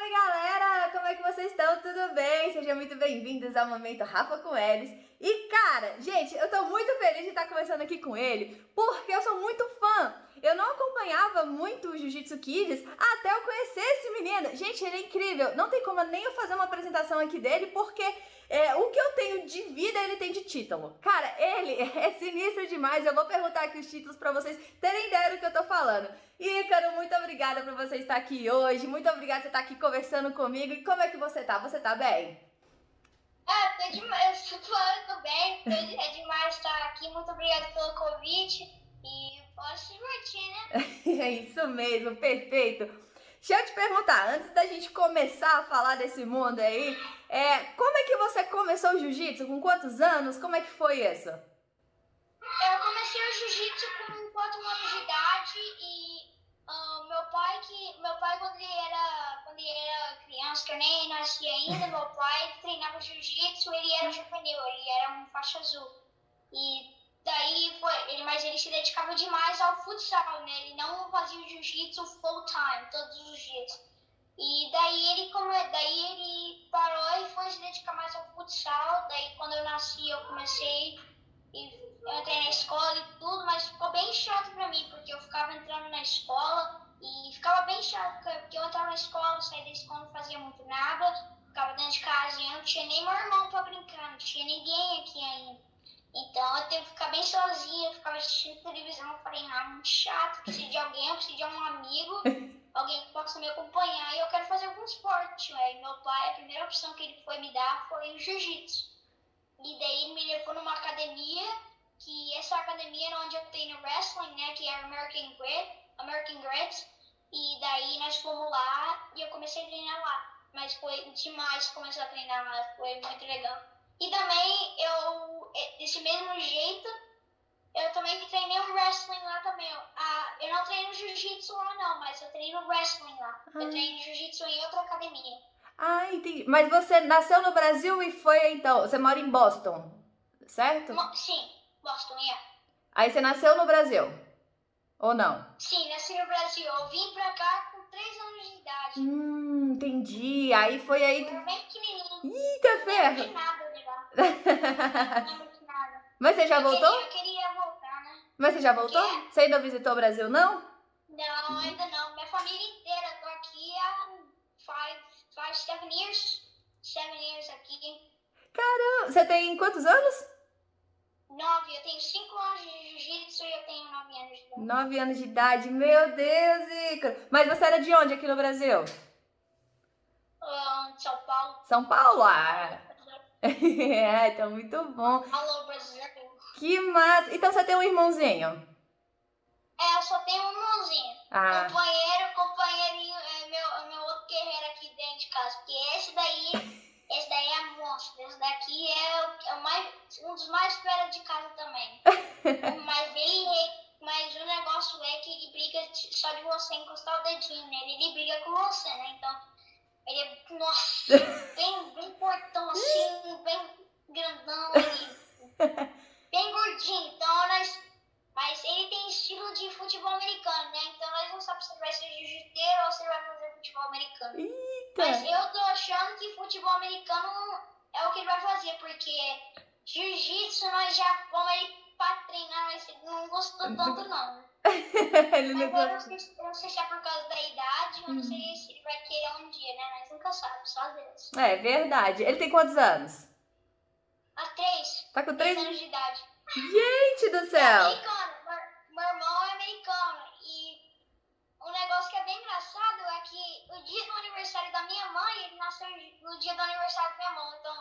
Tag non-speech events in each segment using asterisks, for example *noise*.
salve galera! Como é que vocês estão? Tudo bem? Sejam muito bem-vindos ao Momento Rafa com Elis. E cara, gente, eu tô muito feliz de estar conversando aqui com ele, porque eu sou muito fã. Eu não acompanhava muito o Jiu-Jitsu Kids até eu conhecer esse menino. Gente, ele é incrível. Não tem como nem eu fazer uma apresentação aqui dele, porque é, o que eu tenho de vida, ele tem de título. Cara, ele *laughs* é sinistro demais. Eu vou perguntar aqui os títulos para vocês terem ideia do que eu tô falando. Ícaro, muito obrigada por você estar aqui hoje. Muito obrigada por você estar aqui conversando comigo. E como é que você tá? Você tá bem? Ah, tô demais, tô bem, é demais estar aqui. Muito obrigada pelo convite e pode se divertir, né? *laughs* é isso mesmo, perfeito. Deixa eu te perguntar, antes da gente começar a falar desse mundo aí, é, como é que você começou o jiu-jitsu? Com quantos anos? Como é que foi isso? Eu comecei o jiu-jitsu com 4 anos de idade e meu pai que meu pai quando ele era quando ele era criança, que eu nem nasci ainda, meu pai treinava jiu-jitsu, ele era juvenil, ele era um faixa azul. E daí foi, ele, mas ele se dedicava demais ao futsal, né? Ele não fazia jiu-jitsu full time, todos os dias. E daí ele como daí ele parou e foi se dedicar mais ao futsal. Daí quando eu nasci eu comecei e eu entrei na escola e tudo, mas ficou bem chato pra mim, porque eu ficava entrando na escola e ficava bem chato, porque eu entrava na escola, saía da escola, não fazia muito nada, ficava dentro de casa e eu não tinha nem meu irmão pra brincar, não tinha ninguém aqui ainda. Então eu teve que ficar bem sozinha, ficava assistindo televisão, eu falei, ah, muito chato, preciso de alguém, eu preciso de um amigo, *laughs* alguém que possa me acompanhar e eu quero fazer algum esporte. Aí meu pai, a primeira opção que ele foi me dar foi o jiu-jitsu. E daí ele me levou numa academia, que essa academia era onde eu treino wrestling, né, que é American Grit, American Grit. E daí nós fomos lá e eu comecei a treinar lá. Mas foi demais começar a treinar lá, foi muito legal. E também eu, desse mesmo jeito, eu também treinei o wrestling lá também. Ah, eu não treino jiu-jitsu lá não, mas eu treino wrestling lá. Ah. Eu treino jiu-jitsu em outra academia. Ah, entendi. Mas você nasceu no Brasil e foi então. Você mora em Boston, certo? Sim, Boston, é. Yeah. Aí você nasceu no Brasil? Ou não? Sim, nasci no Brasil. Eu vim pra cá com 3 anos de idade. Hum, entendi. Aí foi aí. Eu bem pequenininho. Eita, ferro! Não nada de lá. *laughs* Não nada. Mas você já eu voltou? Queria, eu queria voltar, né? Mas você já voltou? Quê? Você ainda visitou o Brasil, não? Não, ainda não. Minha família inteira. Tô aqui há five, five, seven years. Seven years aqui. Caramba! Você tem quantos anos? Nove. Eu tenho cinco anos de jiu-jitsu e eu tenho nove anos de idade. Nove anos de idade. Meu Deus, Ícaro. Mas você era de onde aqui no Brasil? São Paulo. São Paulo? Ah. *laughs* é, então muito bom. Alô, Brasil. Que massa. Então você tem um irmãozinho? É, eu só tenho um irmãozinho. Ah. Companheiro, companheirinho, é meu, é meu outro guerreiro aqui dentro de casa. Porque esse daí, *laughs* esse daí é monstro. Esse daqui é, o, é o mais, um dos mais fera de casa também. mas ele, mas o negócio é que ele briga só de você encostar o dedinho nele. Ele briga com você, né? Então, ele é, nossa, bem, bem portão assim, bem grandão e bem gordinho. Então, nós, mas ele tem estilo de futebol americano, né? Então, nós não sabemos se ele vai ser jiu-jiteiro ou se ele vai fazer futebol americano. Eita! Mas eu tô achando que futebol americano é o que ele vai fazer, porque jiu-jitsu nós já vamos ele pra treinar, mas ele não gostou tanto não. ele não Mas eu não, gosta. sei, eu não sei se é por causa da idade, eu não sei se ele vai querer um dia, né? Mas nunca sabe, só Deus. É verdade. Ele tem quantos anos? A três, Tá com três três. anos de idade. Gente do É céu! americano, meu, irmão é americano. E um negócio que é bem engraçado é que o dia do aniversário da minha mãe, ele nasceu no dia do aniversário da minha mãe. Então,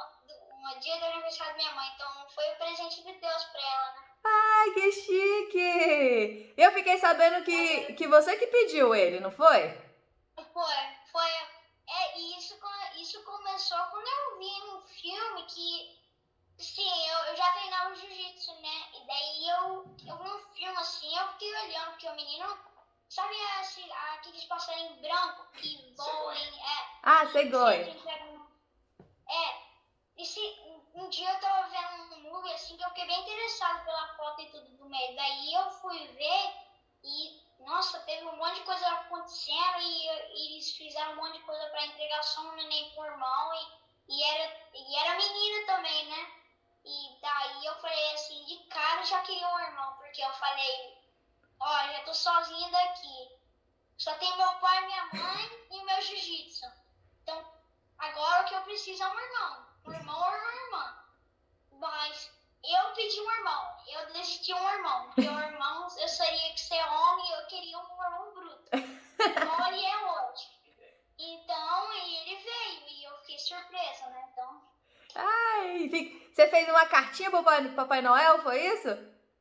no dia do aniversário da minha mãe. Então, foi o presente de Deus pra ela, né? Ai, que chique! Eu fiquei sabendo que, que você que pediu ele, não? Foi, foi. É, e isso, co- começou quando eu vi um filme que. Sim, eu, eu já treinava jiu-jitsu, né? E daí eu, eu vi um filme assim, eu fiquei olhando, porque o menino. Sabe esse, aqueles passarinhos brancos que voam? É, Ah, Segoi. É. E se, um, um dia eu tava vendo um movie assim que eu fiquei bem interessado pela foto e tudo do meio. Daí eu fui ver e, nossa, teve um monte de coisa acontecendo e, e eles fizeram um monte de coisa pra entregar só um neném pro irmão e, e, era, e era menina também, né? E daí eu falei assim, de cara já queria um irmão, porque eu falei, ó, já tô sozinha daqui. Só tem meu pai, minha mãe e o meu jiu-jitsu. Então, agora o que eu preciso é um irmão. Um irmão ou uma irmã. Mas eu pedi um irmão. Eu decidi um irmão. Porque o irmão, eu seria que ser homem e eu queria um irmão bruto. Ele é hoje. Então, e ele veio e eu fiquei surpresa, né? Então, Ai, você fez uma cartinha pro Papai, Papai Noel, foi isso?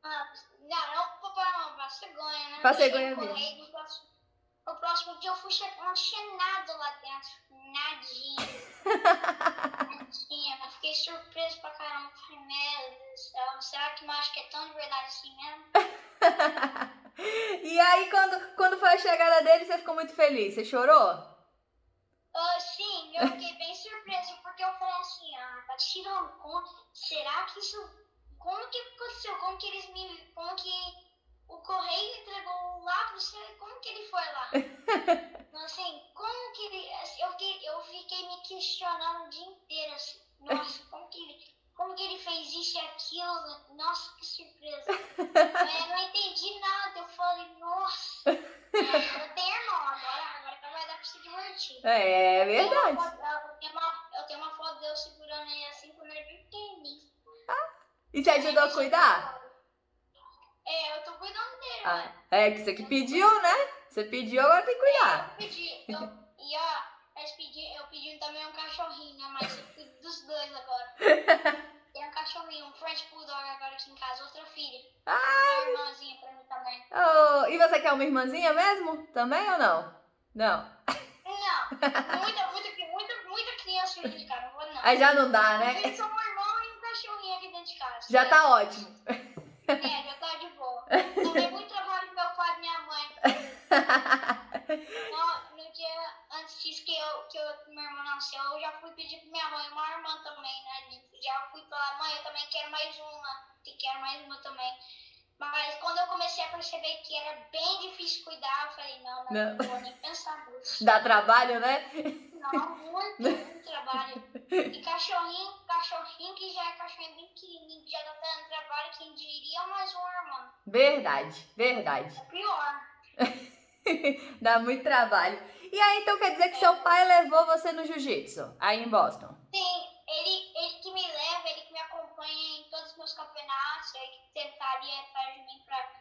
ah, não, não pro papai não, pra cegonha, né? Pra cegonha mesmo. No próximo, no próximo dia eu fui chegar, não tinha nada lá dentro. Nadinha. *laughs* Nadinha. Eu fiquei surpresa pra caramba. Falei, meu Deus do céu, será que mágica é tão de verdade assim mesmo? *laughs* E aí, quando, quando foi a chegada dele, você ficou muito feliz? Você chorou? Ah, sim, eu fiquei bem surpresa, porque eu falei assim, ah, tá tirando conta, será que isso, como que aconteceu, como que eles me, como que o correio entregou lá pro você, como que ele foi lá? *laughs* assim, como que ele, assim, eu fiquei, eu fiquei me questionando o dia inteiro, assim, nossa, como que ele, como que ele fez isso e aquilo, nossa, que surpresa. *laughs* É, eu não entendi nada, eu falei, nossa, é, eu tenho irmão agora, agora vai dar pra se divertir. É uma verdade. foto- Eu tenho uma, eu tenho uma foto dele segurando ele assim quando ele é bem pequenininho. E você ajudou a cuidar? É, eu tô cuidando dele, Ah, né? é que você que pediu, né? Você pediu, agora tem que cuidar. Eu pedi, eu, e ó, eu pedi, eu pedi também um cachorrinho, né? Mas eu *laughs* cuido dos dois agora. *laughs* Tem um cachorrinho, um French Bulldog agora aqui em casa, outra filha. Uma irmãzinha pra mim também. Oh, e você quer uma irmãzinha mesmo? Também ou não? Não. Não, muita, *laughs* muita, muita, muita criança aqui de casa, não vou não. Aí já não dá, Eu né? tenho só um irmão e um cachorrinho aqui dentro de casa. Já tá ótimo. É, já tá de boa. Tomei muito trabalho do meu pai e minha mãe. *laughs* No, no dia antes disso que eu, que eu, meu irmão nasceu, eu já fui pedir pra minha mãe, uma irmã também, né? Já fui falar, mãe, eu também quero mais uma. E quero mais uma também. Mas quando eu comecei a perceber que era bem difícil cuidar, eu falei, não, não, Não. não vou nem pensar nisso. Dá trabalho, né? Não, muito, muito trabalho. E cachorrinho, cachorrinho que já é cachorrinho bem pequenininho, que já tá dando trabalho, quem diria mais uma irmã. Verdade, verdade. É pior. *laughs* *laughs* Dá muito trabalho. E aí, então quer dizer que seu pai levou você no jiu-jitsu, aí em Boston? Sim, ele, ele que me leva, ele que me acompanha em todos os meus campeonatos, ele que tentaria atrás de mim pra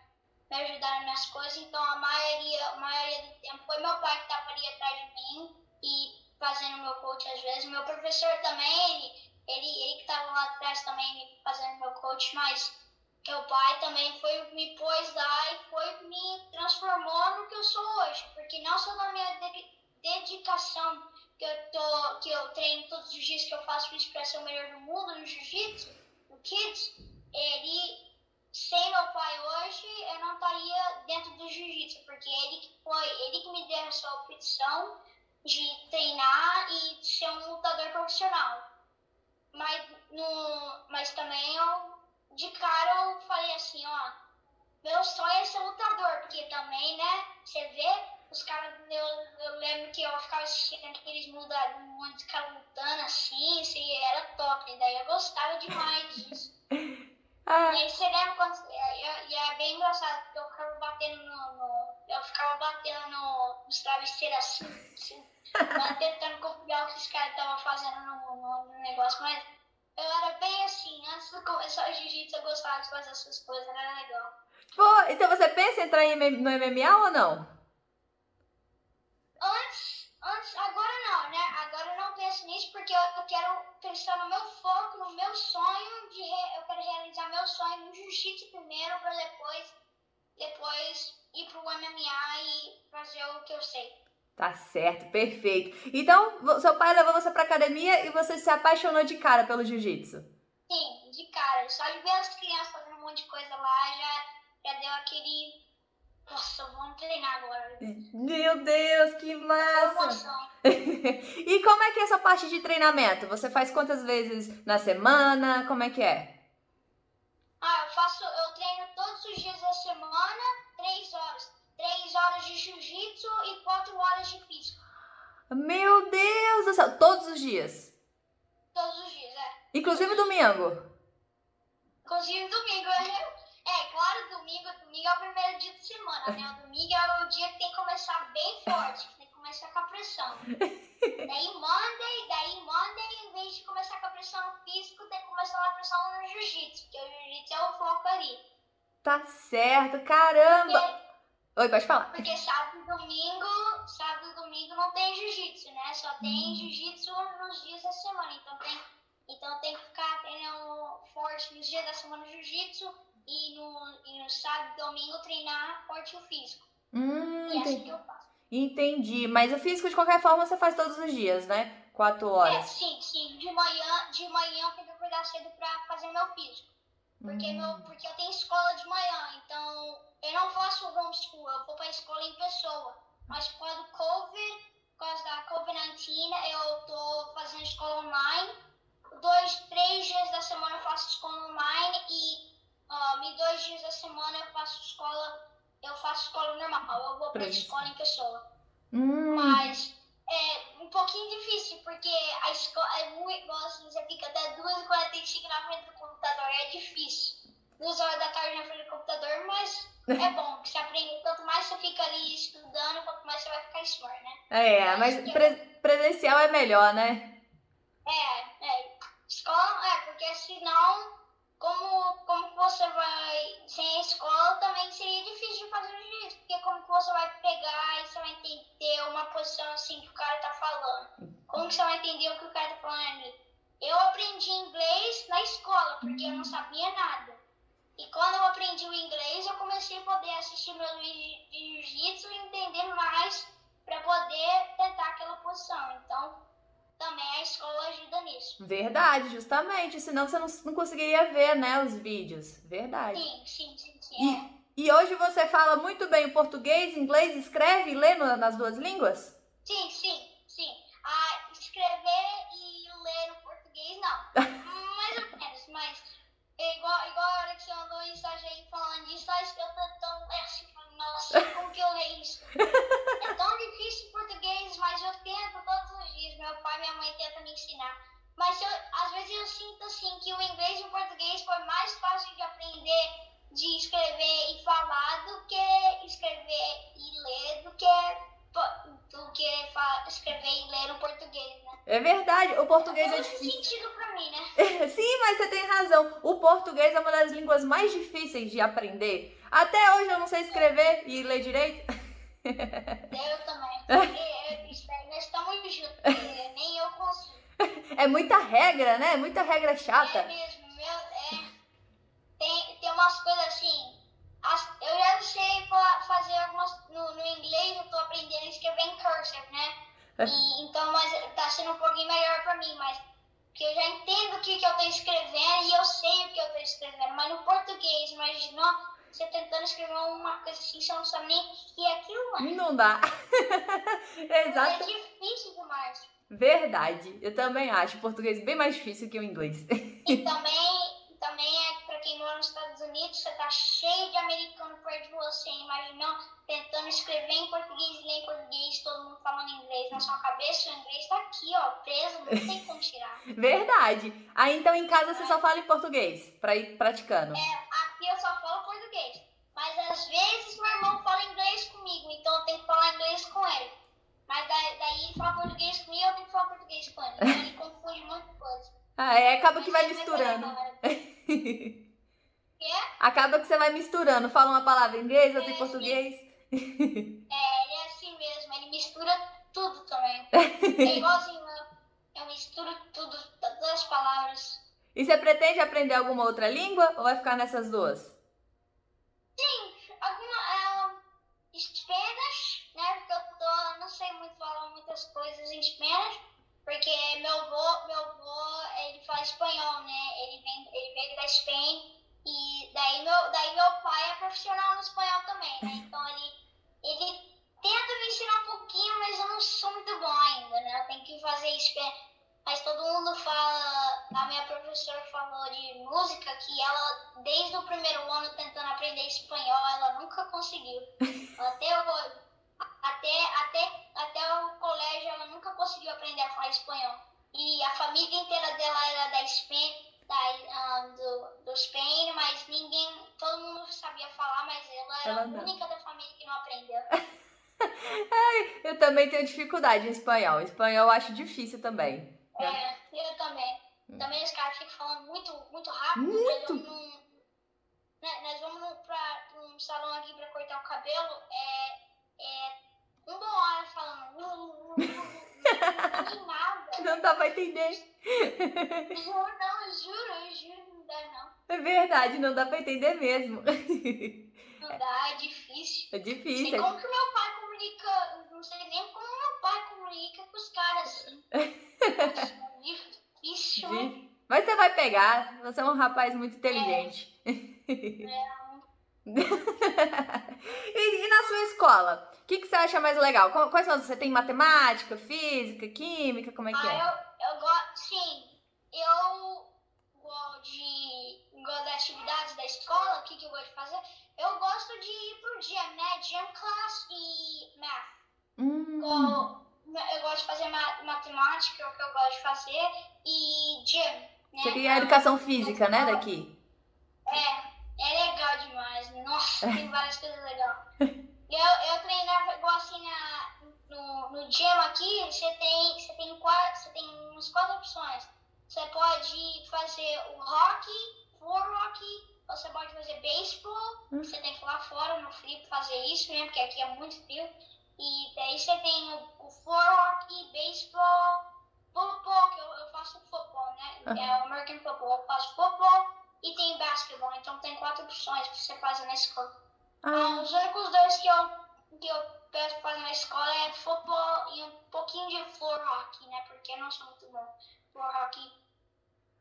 me ajudar nas minhas coisas. Então a maioria, a maioria do tempo foi meu pai que estava ali atrás de mim e fazendo meu coach às vezes. Meu professor também, ele, ele, ele que estava lá atrás também fazendo meu coach, mas meu pai também foi me pôs lá e foi me transformou no que eu sou hoje. Porque não só na minha de- dedicação que eu, tô, que eu treino todos os dias que eu faço isso para ser o melhor do mundo no jiu-jitsu, no kids, ele, sem meu pai hoje, eu não estaria dentro do jiu-jitsu, porque ele que foi, ele que me deu essa opção de treinar e ser um lutador profissional. Mas, no, mas também eu, de cara, eu falei assim, ó, meu sonho é ser lutador, porque também, né, você vê, os caras, eu, eu lembro que eu ficava assistindo aqueles mudados, um monte de cara lutando assim, assim, era top, e daí eu gostava demais disso. *laughs* Ah, E aí você lembra quando. E é, bem engraçado, porque eu ficava batendo no. no- eu ficava batendo no, nos travesseiros assim, assim *laughs* tentando copiar o que os caras estavam fazendo no, no, no negócio, mas eu era bem assim, antes de começar o jiu-jitsu eu gostava de fazer essas coisas, era legal. pô, então você pensa em entrar no MMA ou não? Antes, antes, agora não, né? Agora eu não penso nisso porque eu, eu quero pensar no meu foco, no meu sonho de re- eu quero realizar meu sonho no jiu-jitsu primeiro para depois depois ir pro MMA e fazer o que eu sei. Tá certo, perfeito. Então, seu pai levou você pra academia e você se apaixonou de cara pelo jiu-jitsu. Sim, de cara, só de ver as crianças fazendo um monte de coisa lá já, já deu aquele nossa, vamos treinar agora. Meu Deus, que massa! *laughs* E como é que é essa parte de treinamento? Você faz quantas vezes na semana? Como é que é? Ah, eu faço, eu treino todos os dias da semana, três horas. Três horas de jiu-jitsu e quatro horas de físico. Meu Deus! do céu, todos os dias. Todos os dias, é. Inclusive domingo. Inclusive domingo. eu- É, claro, domingo, domingo é o primeiro dia de semana, né? O domingo é o dia que tem que começar bem forte, que tem que começar com a pressão. *laughs* daí Monday, daí Monday, em vez de começar com a pressão física, tem que começar com a pressão no jiu-jitsu, porque o jiu-jitsu é o foco ali. Tá certo, caramba. Oi, pode falar. porque sábado e domingo, sábado e domingo não tem jiu-jitsu, né? Só tem jiu-jitsu nos dias da semana, então tem, então tem que ficar treinando forte nos dias da semana jiu-jitsu e no, e no sábado e domingo treinar forte o físico. Hum, E é assim entendi. que eu faço. entendi. Mas o físico, de qualquer forma, você faz todos os dias, né? Quatro É, horas. sim, sim. De manhã, de manhã eu tenho que acordar cedo pra fazer meu físico. Porque, Hum. meu, porque eu tenho escola de manhã, então eu não faço homeschool, eu vou pra escola em pessoa. Mas por causa do Covid, por causa da Covid-19, eu tô fazendo escola online. Dois, três dias da semana eu faço escola online e e dois dias da semana eu faço escola, eu faço escola normal, eu vou pra Presencial. escola em pessoa. Hum, Mas é um pouquinho difícil, porque a escola é muito igual assim, você fica até 2h45 na frente do computador, é difícil. Duas horas da tarde na frente do computador, mas é *laughs* bom, que você aprende. Quanto mais você fica ali estudando, quanto mais você vai ficar smart, né? é, mas pre- presencial é melhor, né? É, é. Escola, é, porque senão, como, como você vai. Sem a escola também seria difícil de fazer o jiu porque como que você vai pegar e você vai entender uma posição assim que o cara tá falando? Como que você vai entender o que o cara tá falando ali? Eu aprendi inglês na escola, porque eu não sabia nada. E quando eu aprendi o inglês, eu comecei a poder assistir meu vídeo de jiu-jitsu e entender mais para poder tentar aquela posição. Então, também a escola ajuda nisso. Verdade, justamente. Senão você não, não conseguiria ver, né, os vídeos. Verdade. Sim, sim, sim, sim. é. E hoje você fala muito bem o português, inglês, escreve e lê nas duas línguas? Sim, sim, sim. Ah, escrever e ler no português, não. *laughs* Mais ou menos, mas é igual, igual a hora que você andou em aí falando disso, a escrita tão é assim, nossa, como que eu leio isso? *laughs* É tão difícil em português, mas eu tento todos dias. Meu pai e minha mãe tentam me ensinar. Mas eu, às vezes eu sinto assim que o inglês e o português foi mais fácil de aprender, de escrever e falar do que escrever e ler do que do que escrever e ler no português, né? É verdade, o português é difícil. sentido pra mim, né? *laughs* Sim, mas você tem razão. O português é uma das línguas mais difíceis de aprender. Até hoje eu não sei escrever e ler direito. *laughs* Eu também. *laughs* Porque eu- isso daí nós estamos juntos, porque nem eu consigo. É muita regra, né? Muita regra chata. é. Verdade. Eu também acho o português bem mais difícil que o inglês. E também, também é pra quem mora nos Estados Unidos, você tá cheio de americano perto de você, imaginando, tentando escrever em português e ler em português, todo mundo falando inglês na sua cabeça, o inglês tá aqui, ó, preso, não tem como tirar. *laughs* Verdade. Aí então em casa você só fala em português, pra ir praticando. É, aqui eu só falo português, mas às vezes meu irmão fala inglês comigo, então eu tenho que falar inglês com ele. Mas daí, daí fala português comigo, eu tenho que falar português com ele. Então ele confunde muita coisa. Ah, é, acaba que vai misturando. *laughs* Acaba que você vai misturando. Fala uma palavra em inglês, outra em É, português. *laughs* É, ele é assim mesmo, ele mistura tudo também. *laughs* É igualzinho eu. Eu misturo tudo, todas as palavras. E você pretende aprender alguma outra língua ou vai ficar nessas duas? Alguma. Uh, Spanish, né? Porque eu tô. Não sei muito falar muitas coisas em Spanish. Porque meu avô, meu avô, ele fala espanhol, né? Ele, vem, ele veio da Espanha. E daí meu, daí meu pai é profissional no espanhol também, né? Então ele, ele tenta me ensinar um pouquinho, mas eu não sou muito bom ainda, né? Eu tenho que fazer isso. Mas todo mundo fala, a minha professora falou de música que ela, desde o primeiro ano tentando aprender espanhol, ela nunca conseguiu. Até hoje. Até, até, até o colégio ela nunca conseguiu aprender a falar espanhol. E a família inteira dela era da Espanha, da, um, do, do Spain, mas ninguém, todo mundo sabia falar, mas ela era Ela a não. única da família que não aprendeu. *laughs* Eu também tenho dificuldade em espanhol. Espanhol eu acho difícil também. É, eu também. Também os caras ficam falando muito, muito rápido. Hum. Muito. Nós vamos num, né, nós vamos pra, num salão aqui pra cortar o cabelo. É, é uma hora falando. Nada. Não dá pra entender. Não, não, juro, eu juro, não dá não. É verdade, não dá pra entender mesmo. Não dá, é difícil. É Não sei difícil. como que meu pai comunica. Não sei nem como meu pai comunica com os caras assim. É difícil. *laughs* Di- Mas você vai pegar. Você é um rapaz muito inteligente. *laughs* e, e na sua escola? O que, que você acha mais legal? Qu- Quais são? Você tem matemática, física, química? Como é que Ah, é? eu, eu gosto. Sim, eu gosto de. Gosto das atividades da escola, o que, que eu gosto de fazer? Eu gosto de ir pro gym, né? Gym class e math. Hum, Eu, eu gosto de fazer ma- matemática, é o que eu gosto de fazer, e gym. Né? seria a educação física, né, daqui? É, é legal demais. Nossa, *laughs* tem várias coisas legais. *laughs* Eu, eu treinava igual assim na, no, no gym aqui, você tem, você, tem quatro, você tem umas quatro opções. Você pode fazer o hockey, floor hockey, você pode fazer beisebol, Hum. você tem que ir lá fora no frio pra fazer isso, né? Porque aqui é muito frio. E daí você tem o, o floor hockey, beisebol, futebol, que eu, eu faço futebol, né? É o American Football, eu faço futebol e tem basquetebol. Então tem quatro opções pra você fazer na escola. Ah, os únicos dois que eu, que eu peço pra na escola é futebol e um pouquinho de floor hockey, né? Porque eu não sou muito bom. Floor hockey.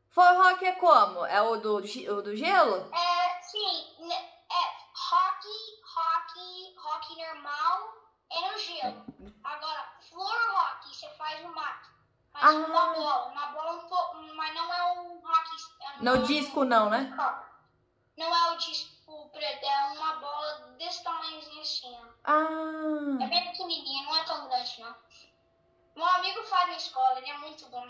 for rock é como? É o do, o do gelo? É, sim, né, é hockey, hockey, hockey normal é no gelo. Agora, floor hockey você faz no mato. Mas Ah. uma bola, uma bola um pouco, mas não é um hockey. é No uma- disco não, né? Não é o disco preto, é uma bola desse tamanhozinho assim, ó. Ah, É bem pequenininha, não é tão grande, não. Meu amigo faz na escola, ele é muito bom.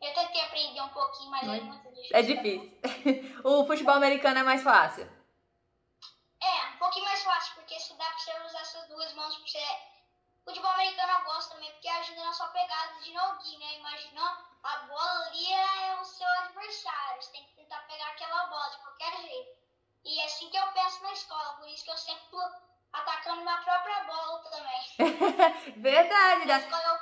Eu tentei aprender um pouquinho, mas é muito difícil. é difícil. *laughs* o futebol americano é mais fácil. É, um pouquinho mais fácil, porque se dá pra você usar essas duas mãos pra você. Futebol americano eu gosto também, porque ajuda na sua pegada de no-gi, né? Imagina a bola ali é o seu adversário. Você tem que tentar pegar aquela bola de qualquer jeito. E é assim que eu penso na escola, por isso que eu sempre tô atacando minha própria bola também. *laughs* Verdade, Na né? escola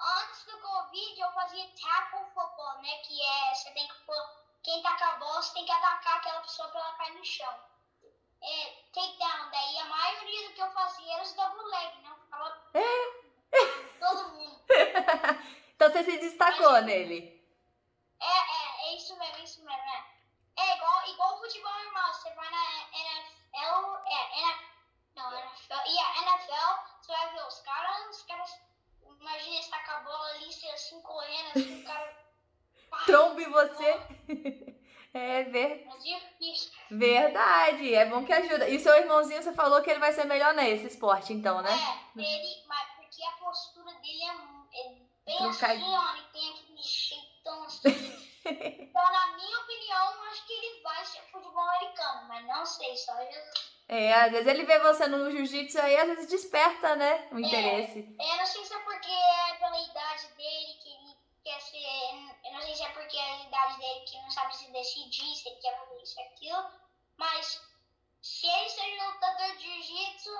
antes do Covid eu fazia tackle football, né? Que é você tem que pôr. Quem taca a bola, você tem que atacar aquela pessoa pra ela cair no chão. É, takedown, daí a maioria do que eu fazia era os double leg, né? Eu ficava. Todo mundo. *laughs* Então você se destacou nele. É, é, é isso mesmo, é isso mesmo, é. É igual, igual o futebol normal, você vai na NFL, é, NFL, não, NFL, yeah, NFL, você vai ver os caras, os caras, imagina você tá com a bola ali, você assim correndo, assim, o cara... *laughs* em você. *laughs* É ver, verdade. É bom que ajuda. E seu irmãozinho, você falou que ele vai ser melhor nesse esporte, então, né? É, ele, mas porque a postura dele é, é bem Truncadinho. assim, ó, ele tem aquele jeitão assim. *laughs* *laughs* então, na minha opinião, acho que ele vai ser futebol americano, mas não sei, só Jesus. É, às vezes ele vê você no jiu-jitsu aí, às vezes desperta, né? O interesse. Eu não sei se é porque é pela idade dele que ele quer ser. Eu não sei se é porque é a idade dele que não sabe se decidir, se ele quer fazer isso e aquilo. Mas se ele ser lutador de jiu-jitsu,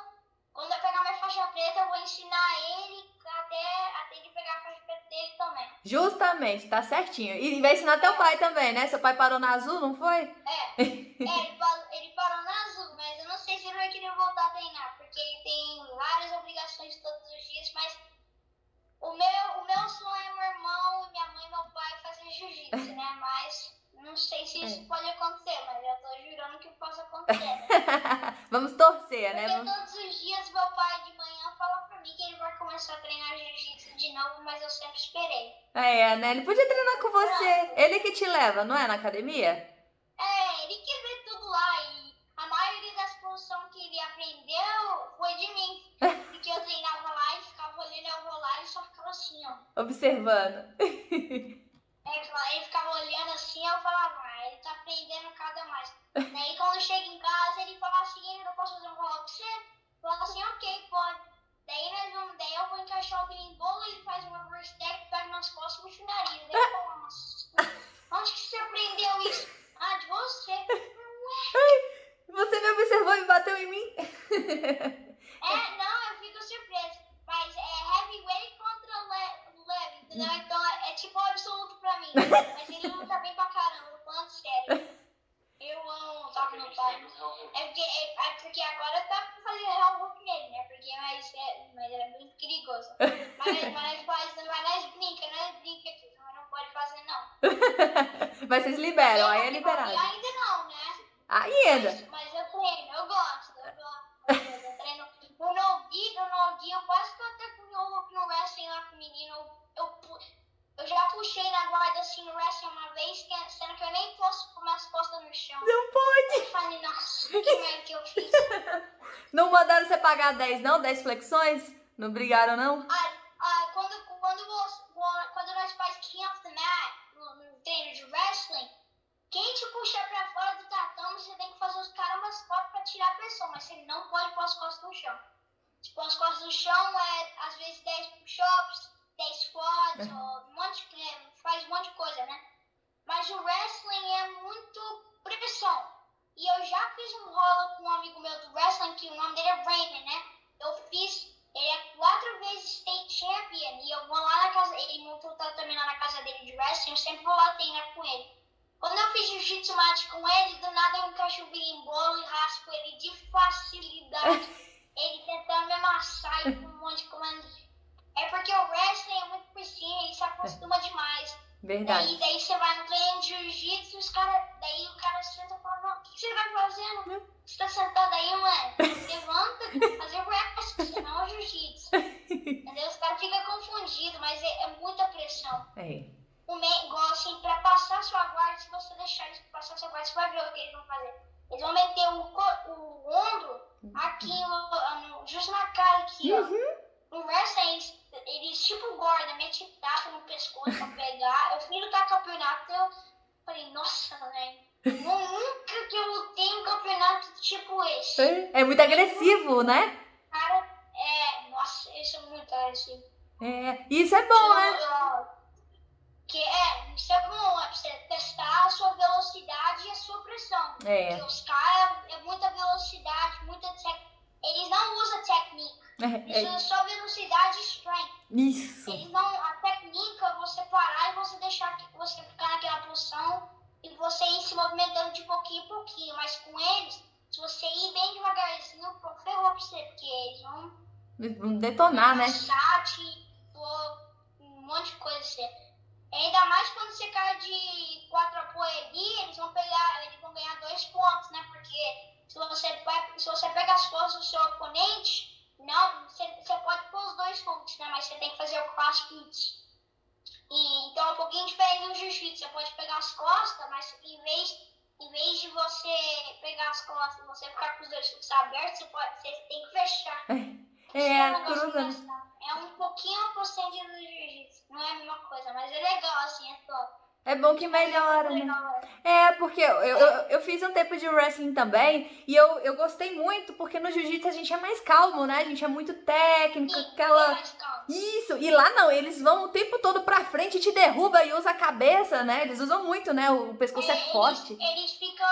quando eu pegar minha faixa preta, eu vou ensinar ele até, até ele pegar a faixa preta dele também. Justamente, tá certinho. E vai ensinar teu pai também, né? Seu pai parou na azul, não foi? É, *laughs* é ele, parou, ele parou na azul, mas eu não sei se ele vai querer voltar a treinar, porque ele tem várias obrigações todos os dias, mas o meu, o meu sonho é meu irmão, minha mãe e meu pai fazer jiu-jitsu, né? *laughs* Mas não sei se isso pode acontecer, mas eu tô jurando que possa acontecer. né? *laughs* Vamos torcer, né? Porque Vamos- todos os dias meu pai de manhã fala pra mim que ele vai começar a treinar jiu-jitsu de novo, mas eu sempre esperei. É, né? Ele podia treinar com você. Ele que te leva, não é? Na academia? É, ele quer ver tudo lá e a maioria das posições que ele aprendeu foi de mim. *laughs* Porque eu treinava lá e ficava olhando eu rolar e só ficava Observando. É. Isso é bom, né? Que é, isso é bom, é pra você testar a sua velocidade e a sua pressão. É. Porque os caras, é muita velocidade, muita tec... Eles não usam técnica, eles É, usam só velocidade e strength. Isso. Eles não, a técnica é você parar e você deixar que você ficar naquela posição e você ir se movimentando de pouquinho em pouquinho. Mas com eles, se você ir bem devagarzinho, ferrou pra você, porque eles vão detonar, né? Pô, um monte de coisa assim. Ainda mais quando você cai de quatro apoio ali, eles vão pegar, eles vão ganhar dois pontos, né? Porque se você, vai, se você pega as costas do seu oponente, não, você, você pode pôr os dois pontos, né? Mas você tem que fazer o crossfit. E, então é um pouquinho diferente do jiu-jitsu. Você pode pegar as costas, mas em vez, em vez de você pegar as costas e você ficar com os dois chutes abertos, você, pode, você tem que fechar. É, Esse negócio cruza. né? engraçado. É um pouquinho por cento do jiu-jitsu. Não é a mesma coisa, mas é legal, assim, é top. É bom que melhora, né? É, porque eu, eu, eu fiz um tempo de wrestling também e eu, eu gostei muito, porque no jiu-jitsu a gente é mais calmo, né? A gente é muito técnico, Sim, aquela. calmo. Isso, e lá não, eles vão o tempo todo pra frente e te derruba e usa a cabeça, né? Eles usam muito, né? O pescoço é, eles- forte. Eles, ficam.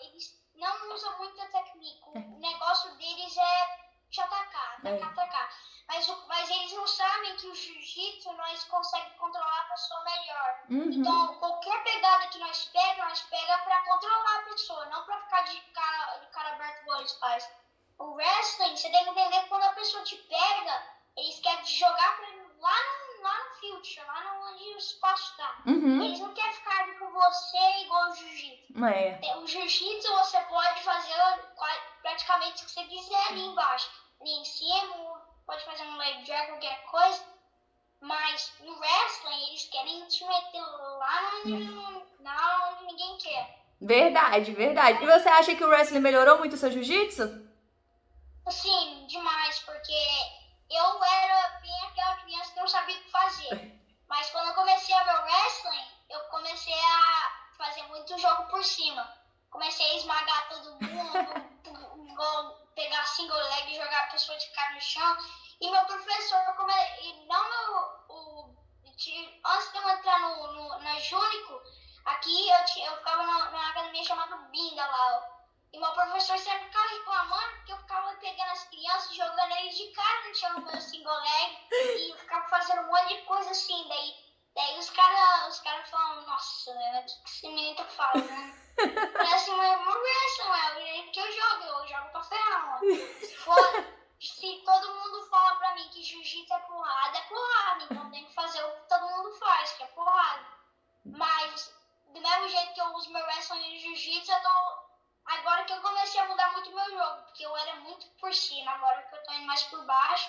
Eles não usam muita técnica. O negócio deles é te atacar, É. atacar, atacar. Mas, mas eles não sabem que o jiu-jitsu nós conseguimos controlar a pessoa melhor. Uhum. Então, qualquer pegada que nós pega, nós pega pra controlar a pessoa, não pra ficar de cara, de cara aberto igual eles fazem. O wrestling, você tem que entender que quando a pessoa te pega, eles querem te jogar pra, lá, no, lá no future, lá no, onde o espaço tá. Uhum. Eles não querem ficar com você igual o jiu-jitsu. É. O jiu-jitsu você pode fazer praticamente o que você quiser ali embaixo em cima, pode fazer um drag qualquer coisa. Mas no wrestling, eles querem te meter lá no, hum. na onde ninguém quer. Verdade, verdade. E você acha que o wrestling melhorou muito o seu jiu-jitsu? Sim, demais, porque eu era bem aquela criança que não sabia o que fazer. *laughs* Mas quando eu comecei a ver wrestling, eu comecei a fazer muito jogo por cima. Comecei a esmagar todo mundo, *laughs* pegar single leg e jogar a pessoa de cara no chão. E meu professor, come... e não meu, o... antes de eu entrar no, no, na Júnico, aqui eu, tinha, eu ficava na, numa academia chamada Binda lá. E meu professor sempre ficava reclamando porque eu ficava pegando as crianças, jogando eles de cara no chão no single leg e ficava fazendo um monte de coisa assim. Daí, daí os caras os cara falam, nossa, o que esse menino tá Eu assim, mas vamos ver, Samuel, que eu jogo, eu jogo pra ferrar. Se, for, se todo mundo fala pra mim que jiu-jitsu é porrada, é porrada. Então tem que fazer o que todo mundo faz, que é porrada. Mas, do mesmo jeito que eu uso meu wrestling e jiu-jitsu, eu tô Agora que eu comecei a mudar muito meu jogo, porque eu era muito por cima, agora que eu tô indo mais por baixo.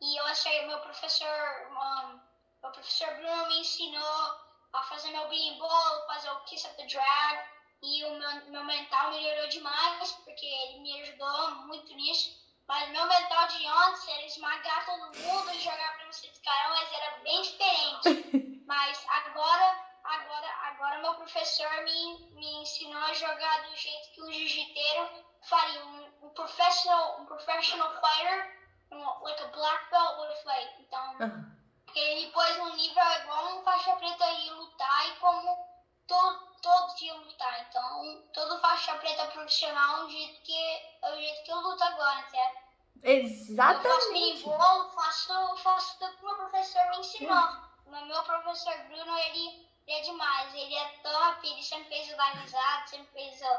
E eu achei meu professor, um, meu professor Bruno me ensinou a fazer meu ball, fazer o kiss up the drag. E o meu, meu mental melhorou demais, porque ele me ajudou muito nisso. Mas meu mental de antes era esmagar todo mundo e jogar pra você de carão, mas era bem diferente. *laughs* mas agora agora, agora meu professor me, me ensinou a jogar do jeito que um jiu-jiteiro faria. Um, um, professional, um professional fighter, um, like a black belt would fight. Então, uhum. ele pôs um nível igual um faixa preta ia lutar e como todo, todos iam lutar. Então, todo faixa preta profissional é o jeito que, é o jeito que eu luto agora, certo? Exatamente. Eu faço faço, faço tudo que meu professor me ensinou. O meu professor Bruno, ele ele é demais, ele é top, ele sempre fez organizado, sempre fez eu,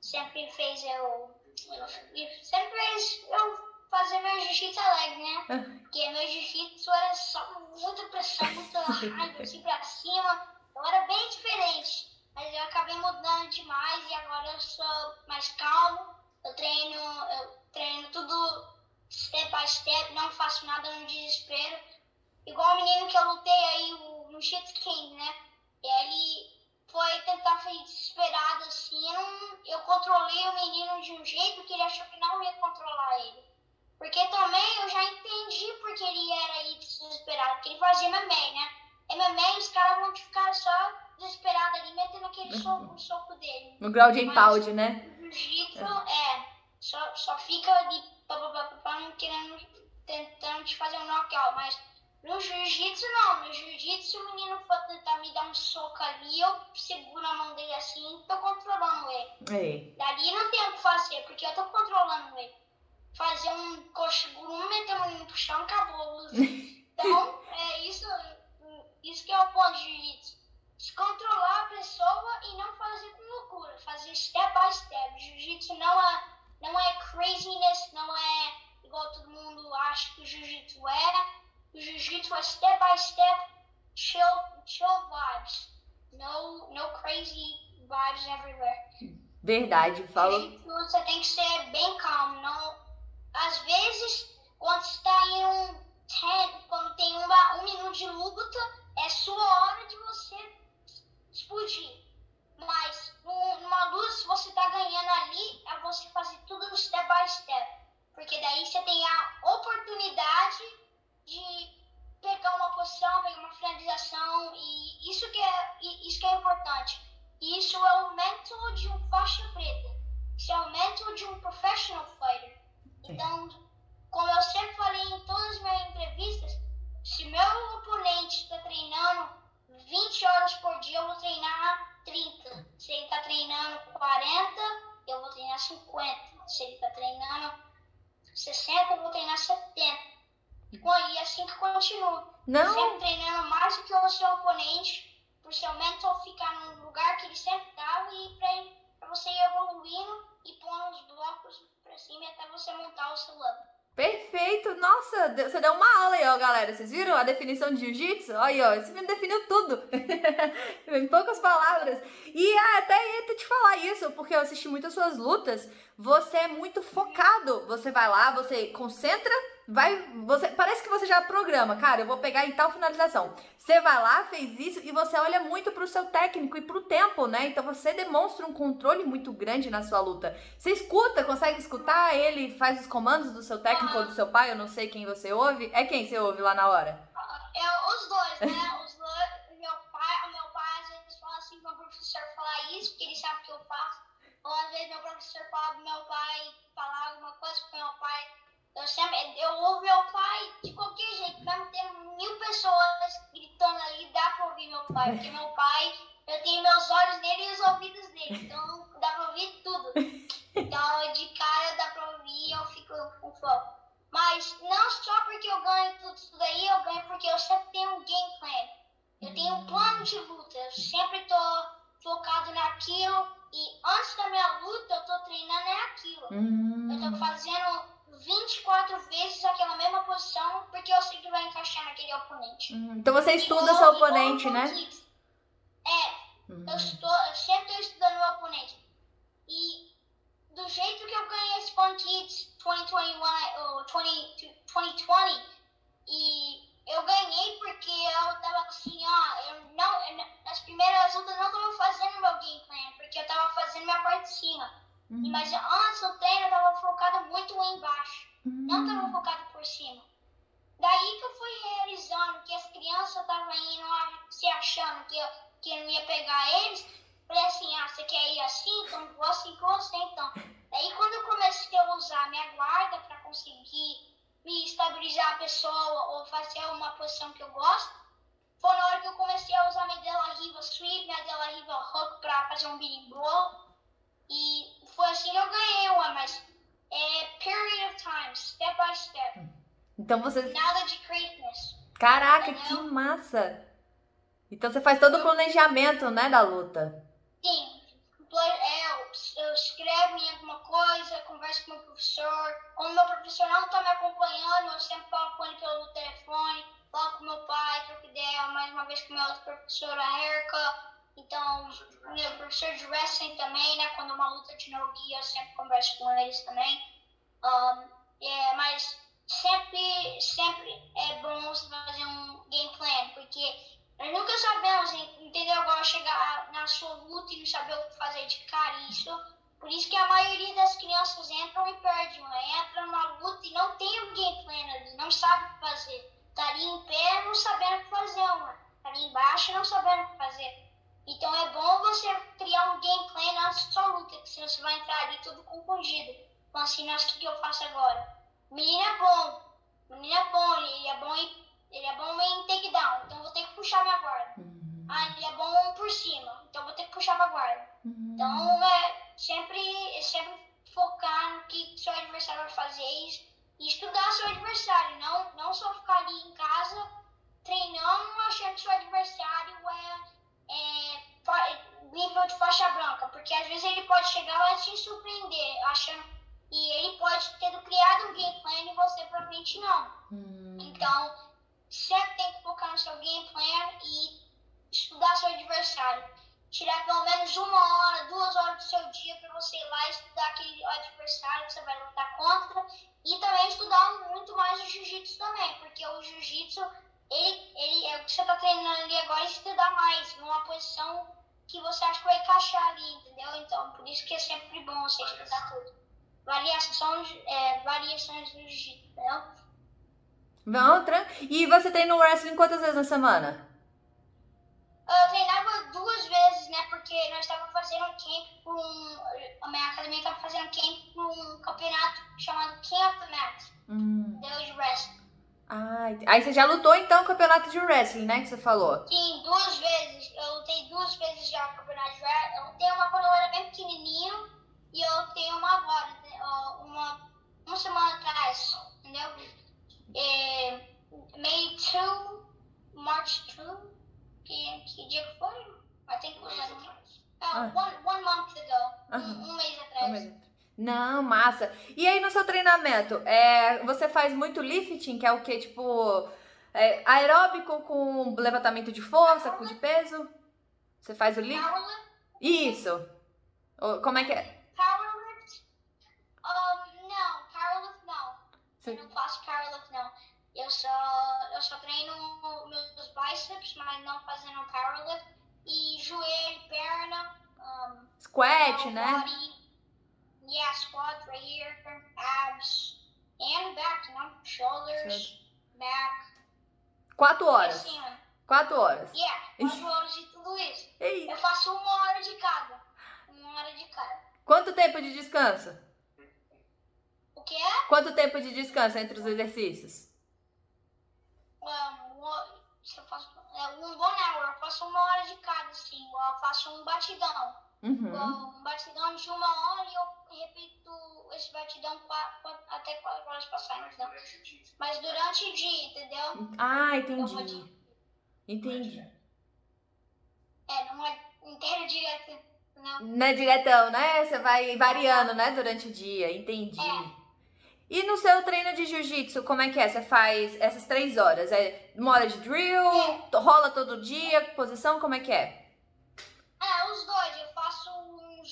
sempre fez eu, eu sempre fez eu fazer meu jiu-jitsu alegre, né? Porque meu jiu-jitsu era só muita pressão, muita *laughs* raiva, assim pra cima, eu era bem diferente. Mas eu acabei mudando demais e agora eu sou mais calmo, eu treino, eu treino tudo step by step, não faço nada no desespero. Igual o menino que eu lutei aí, o, no Shit King, né? ele foi tentar ser desesperado assim. Eu, não, eu controlei o menino de um jeito que ele achou que não ia controlar ele. Porque também eu já entendi porque ele era aí desesperado, porque ele fazia MMA, né? MMA, os caras vão ficar só desesperados ali, metendo aquele soco, soco dele. No grau de empalde, né? Jiu-jitsu, é. é, só, só fica ali, pá, pá, pá, pá, querendo, tentando te fazer um knockout, mas no jiu-jitsu, não. No jiu-jitsu, o menino for tentar me dar um soco ali, eu seguro a mão dele assim e tô controlando ele. Ei. Dali não tem o que fazer, porque eu tô controlando ele. Fazer um coxiguru, meter o menino pro chão, acabou. *laughs* Então, é isso, isso que é o ponto de jiu-jitsu. Controlar a pessoa e não fazer com loucura. Fazer step by step. Jiu-jitsu não é, não é craziness, não é igual todo mundo acha que o jiu-jitsu é o jiu-jitsu é step by step, chill, chill vibes. No, no crazy vibes everywhere. Verdade, falo. Você tem que ser bem calmo. Não, às vezes, quando está em um ten, quando tem uma, um minuto de luta, é sua hora de você explodir. Mas numa se você está ganhando ali, é você fazer tudo step by step. Porque daí você tem a oportunidade de pegar uma posição, pegar uma finalização e isso que é isso que é importante. Isso é o mental de um faixa preta. Isso é o mental de um professional fighter. Então, como eu sempre falei em todas as minhas entrevistas, se meu oponente está treinando 20 horas por dia, eu vou treinar 30. Se ele está treinando 40, eu vou treinar 50. Se ele está treinando 60, eu vou treinar 70. E assim que continua. Não. Sempre treinando mais do que o seu oponente, pro seu mental ficar no lugar que ele sempre estava e pra você ir evoluindo e pondo os blocos pra cima até você montar o seu level. Perfeito! Nossa, você deu uma aula aí, ó, galera. Vocês viram a definição de jiu-jitsu? Aí, ó, esse menino definiu tudo. *laughs* em poucas palavras. E ah, até ia te falar isso, porque eu assisti muitas suas lutas. Você é muito focado. Você vai lá, você concentra vai, você parece que você já programa, cara, eu vou pegar em tal finalização. Você vai lá, fez isso e você olha muito para o seu técnico e para o tempo, né? Então você demonstra um controle muito grande na sua luta. Você escuta, consegue escutar ele, faz os comandos do seu técnico ou do seu pai, eu não sei quem você ouve. É quem você ouve lá na hora? É os dois, né? o meu pai, meu pai às vezes fala assim, meu professor fala isso porque ele sabe o que eu faço. Ou às vezes meu professor fala pro meu pai falar alguma coisa pro meu pai sempre, eu ouvo meu pai de qualquer jeito, mesmo tendo mil pessoas gritando ali, dá pra ouvir meu pai, porque meu pai, eu tenho meus olhos nele e os ouvidos nele, então dá pra ouvir tudo. Então de cara dá pra ouvir e eu fico com foco. Mas não só porque eu ganho tudo isso daí, eu ganho porque eu sempre tenho um game plan. Eu tenho um plano de luta, eu sempre tô focado naquilo e antes da minha luta eu tô treinando é aquilo. Hum. Eu tô fazendo 24 vezes aquela mesma posição porque eu sei que vai encaixar naquele oponente. Hum, Então você estuda Igual- seu oponente, o né? É, Hum. eu, estou, eu sempre estou estudando meu oponente. E do jeito que eu ganhei esse Fun Kids 2021, ou 20, 2020, e eu ganhei porque eu tava assim, ó, eu não, eu nas primeiras lutas eu não tava fazendo meu game plan, porque eu tava fazendo minha parte de cima. Hum. Mas antes do treino eu tava focado muito embaixo, não Hum. tava focado por cima. Daí que eu fui realizando que as crianças estavam indo se achando que eu, que eu não ia pegar eles. Falei assim, ah, você quer ir assim? Então vou assim com você então. Daí quando eu comecei a usar minha guarda para conseguir me estabilizar a pessoa ou fazer uma posição que eu gosto, foi na hora que eu comecei a usar minha Della Riva Sweep, minha Della Riva Hook para fazer um beating blow. E foi assim que eu ganhei uma, mas é period of time, step by step. Então você. Nada de craziness. Caraca, que massa! Então você faz todo o planejamento, né, da luta. Sim, é, eu, eu escrevo em alguma coisa, converso com o meu professor. Quando meu professor não está me acompanhando, eu sempre falo com ele pelo telefone, falo com meu pai, troco ideia, mais uma vez com minha outra professora, a Erika. Então, meu professor de wrestling também, né? Quando uma luta de no guia, eu sempre converso com eles também. Um, é, mas sempre, sempre é bom você fazer um game plan, porque nós nunca sabemos, entendeu? Agora chegar na sua luta e não saber o que fazer de cara. Isso, por isso que a maioria das crianças entram e perdem uma. Entra numa luta e não tem um game plan ali, não sabe o que fazer. Tá ali em pé não sabendo o que fazer uma. Tá ali embaixo não sabendo o que fazer. Então é bom você criar um game plan da sua luta, que senão você vai entrar ali tudo confundido. Então assim, nossa, o que eu faço agora? Menino é bom. O menino é bom, ele é bom em, ele é bom em takedown, então vou ter que puxar minha guarda. Hum. Ah, ele é bom por cima, então vou ter que puxar pra guarda. Hum. Então é sempre, é sempre focar no que seu adversário vai fazer e e estudar seu adversário, não, não só ficar ali em casa treinando achando que seu adversário é, é nível de faixa branca, porque às vezes ele pode chegar lá e te surpreender, achando e ele pode ter criado um game plan e você provavelmente não. Hum. Então, sempre tem que focar no seu game plan e estudar seu adversário. Tirar pelo menos uma hora, duas horas do seu dia para você ir lá estudar aquele adversário que você vai lutar contra. E também estudar muito mais o jiu-jitsu também, porque o jiu-jitsu, ele, ele é o que você está treinando ali agora, é estudar mais, numa posição que você acha que vai encaixar ali, entendeu? Então, por isso que é sempre bom você estudar tudo. Variações, é, variações do jiu-jitsu, entendeu? Não, tran... E você treina o wrestling quantas vezes na semana? Eu treinava duas vezes, né? Porque nós estávamos fazendo um camp um. A minha academia estava fazendo camp para um campeonato chamado King of the Mat, Hum. entendeu? De wrestling. Ah, aí você já lutou então o campeonato de wrestling, né? Que você falou. Sim, duas vezes. Eu lutei duas vezes já no campeonato de wrestling. Eu lutei uma quando eu era bem pequenininho e eu lutei uma agora, uma, uma semana atrás, entendeu? É, May 2, March 2. Que, que dia que foi? I think it was like, uh, Ah. one, one month ago. Aham. Um, um mês atrás. Não, massa. E aí no seu treinamento, é, você faz muito lifting, que é o que? Tipo, é, aeróbico com levantamento de força, com de peso? Você faz o lift? Powerlift? Isso. Como é que é? Powerlift? Um, não, powerlift não. Você- Eu não faço powerlift não. Eu só, eu só treino meus bíceps, mas não fazendo powerlift. E joelho, perna, um, Squat, né? body. Yeah, squat right here, abs, and back, you know, shoulders, back, Quatro horas. assim. Quatro horas. Yeah, quatro *laughs* horas de tudo isso. Ei, Eu faço uma hora de cada. Uma hora de cada. quanto tempo de descanso? O quê? Quanto tempo de descanso entre os exercícios? Um, eu faço, é um one hour, eu faço uma hora de cada, assim. Eu faço um batidão. Uhum. Um batidão de uma hora e eu repito esse batidão qua- qua- até quatro horas passarem, entendeu? Mas durante o dia, entendeu? Ah, vou entendi. Entendi. É, não é inteiro direto, não. Não é diretão, né? Você vai variando, né? Durante o dia. Entendi. É. E no seu treino de jiu-jitsu, como é que é? Você faz essas três horas? É uma hora de drill? Rola todo dia? Posição? Como é que é? É, os dois. Eu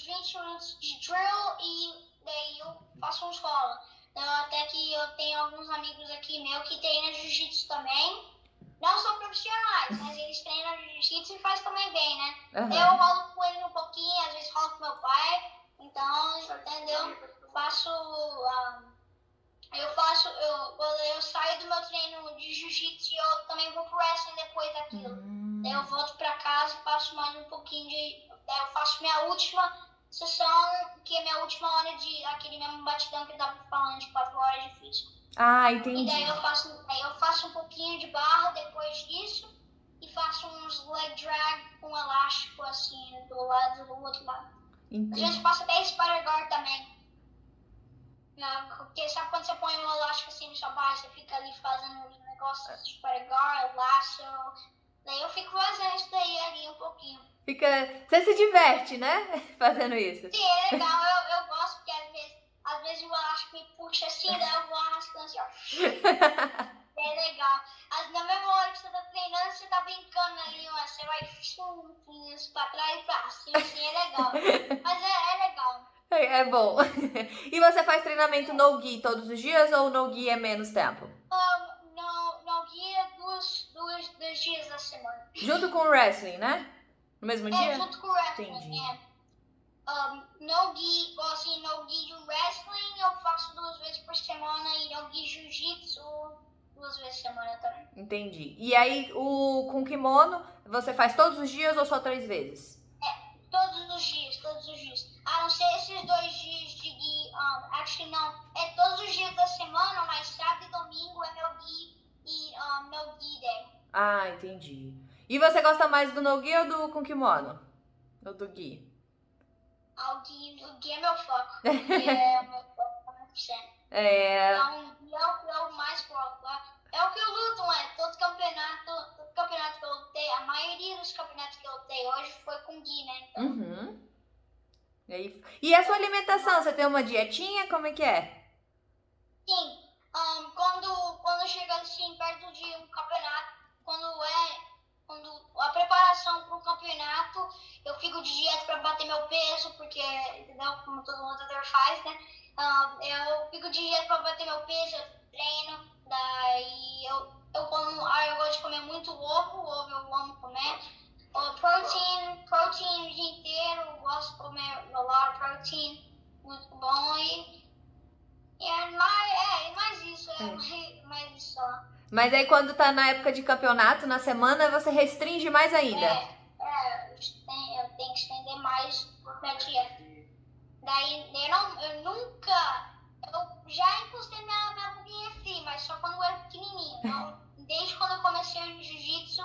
uns 20 minutos de drill e daí eu faço uns rola. Então, até que eu tenho alguns amigos aqui meu que treinam jiu-jitsu também. Não são profissionais, mas *laughs* eles treinam jiu-jitsu e faz também bem, né? Aham. Eu rolo com ele um pouquinho, às vezes rolo com meu pai. Então, entendeu? Faço. ah, eu faço. Eu, eu saio do meu treino de jiu-jitsu, eu também vou pro wrestling depois daquilo. Hum. Daí eu volto pra casa e faço mais um pouquinho de. Daí eu faço minha última sessão, que é minha última hora de aquele mesmo batidão que eu tava falando de 4 horas de físico. Ah, E entendi. daí eu faço, aí eu faço um pouquinho de barra depois disso e faço uns leg drag com elástico assim do lado do outro lado. A Entendi. gente passa até spider guard também. Não, porque sabe quando você põe um elástico assim no seu bar, você fica ali fazendo os negócios de spider guard, laço. Daí eu fico fazendo isso daí ali um pouquinho. Fica. Você se diverte, né? *laughs* Fazendo isso. Sim, é legal, eu, eu gosto porque às vezes, às vezes o elástico me puxa assim, daí eu vou arrastando assim, ó. *laughs* É legal. As, na mesma hora que você tá treinando, você tá brincando ali, ó. Você vai chum, isso pra trás e pra cima, assim, é legal. Mas é, é legal. É é bom. *laughs* E você faz treinamento no gi todos os dias ou no gi é menos tempo? Um, não, não guia duas, duas, dois dias da semana. Junto com o wrestling, né? No mesmo É, dia? junto com o wrestling, Entendi. é. Um, no gi, assim, no gi de wrestling eu faço duas vezes por semana e no gi jiu-jitsu duas vezes por semana também. Entendi. E aí, o com kimono, você faz todos os dias ou só três vezes? Todos os dias, todos os dias. A não ser esses dois dias de gi, um, actually não, é todos os dias da semana, mas sábado e domingo é meu gi e um, meu gi day. Ah, entendi. E você gosta mais do no gi ou do com kimono? Ou do gi? Ah, O gi, o gi é meu foco. *laughs* É o meu foco 100%. É. Então, é o, é o mais foco. É o que eu luto, né? Todo campeonato, todo campeonato que eu lutei, a maioria dos campeonatos que eu lutei hoje foi com Gui, né? Então, Uhum. E, aí- e a sua alimentação? Você tem uma dietinha? Como é que é? sim, ahn, quando, quando chega assim, perto de um campeonato, quando é, quando a preparação para o campeonato, eu fico de dieta para bater meu peso, porque, entendeu? Como todo lutador faz, né? Ahn, eu fico de dieta para bater meu peso, eu treino, daí eu, eu como, ah, eu gosto de comer muito ovo, ovo eu amo comer. Protein, protein o dia inteiro, eu gosto de comer a lot of protein, muito bom e, e é, mais, é, mais isso, é, É. mais, *laughs* mais isso só. Mas aí quando tá na época de campeonato, na semana, você restringe mais ainda. É, é, eu tenho, que estender mais minha dieta. Daí eu, não, eu nunca, eu já encostei minha, minha boca em refri, mas só quando eu era pequenininho. *laughs* Não, desde quando eu comecei o jiu-jitsu,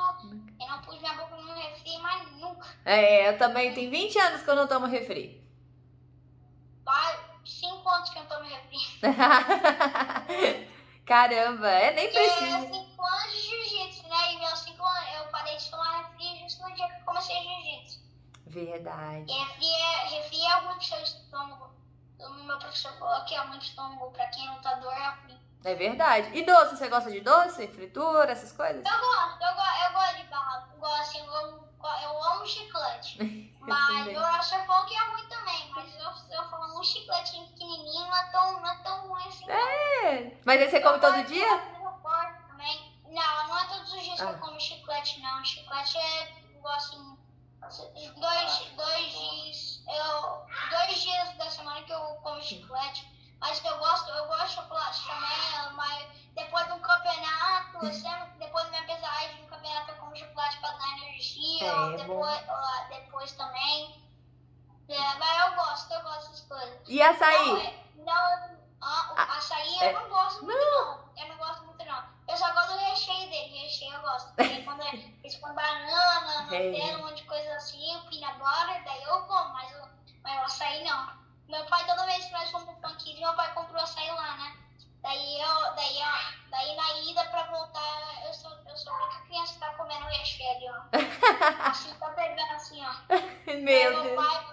eu não pus minha boca no refri, mas nunca. É, eu também tenho 20 anos que eu não tomo refri. Vai, cinco anos que eu tomo refri. *laughs* Caramba, é nem Porque é precisa. cinco anos de jiu-jitsu, né? E meus cinco anos, eu parei de tomar refri justo no dia que eu comecei jiu-jitsu. Verdade. E refri é, refri é ruim pro seu estômago. O meu professor falou que é pro estômago. Pra quem é lutador é ruim. É verdade. E doce, você gosta de doce? Fritura, essas coisas? Eu gosto, eu, go- eu gosto de barra. Eu gosto, assim, eu amo, eu amo chiclete. *laughs* Mas também. o professor falou que é ruim também. Mas eu, eu falo um chicletinho pequenininho não é tão, não é tão ruim assim. não. É. Mas aí você come todo dia? Eu também. Não, não é todos os dias que Ah. eu como chiclete, não. Chiclete é igual assim. Dois, dois dias. Eu, dois dias da semana que eu como chiclete. Mas que eu gosto, eu gosto de chocolate também. Mas depois de um campeonato, eu depois da minha pesagem no campeonato, eu como chocolate pra dar energia. É, é depois, ó, depois também. É, mas eu gosto, eu gosto dessas coisas. E açaí? Não, é- não ah, o açaí assim, eu não gosto muito não. Eu não gosto muito não. Eu só gosto do recheio dele, recheio eu gosto. Porque quando é, põem banana, Nutella, um monte de coisa assim, o peanut butter, daí eu como, mas, eu, mas o açaí não. Meu pai, toda vez que nós fomos pro Punk meu pai comprou açaí lá, né? Daí eu, daí, ó, daí na ida pra voltar, eu sou, eu sou a única criança que tá comendo recheio, ó. *laughs* assim, tá pegando assim, ó. *laughs* Meu meu Deus. pai,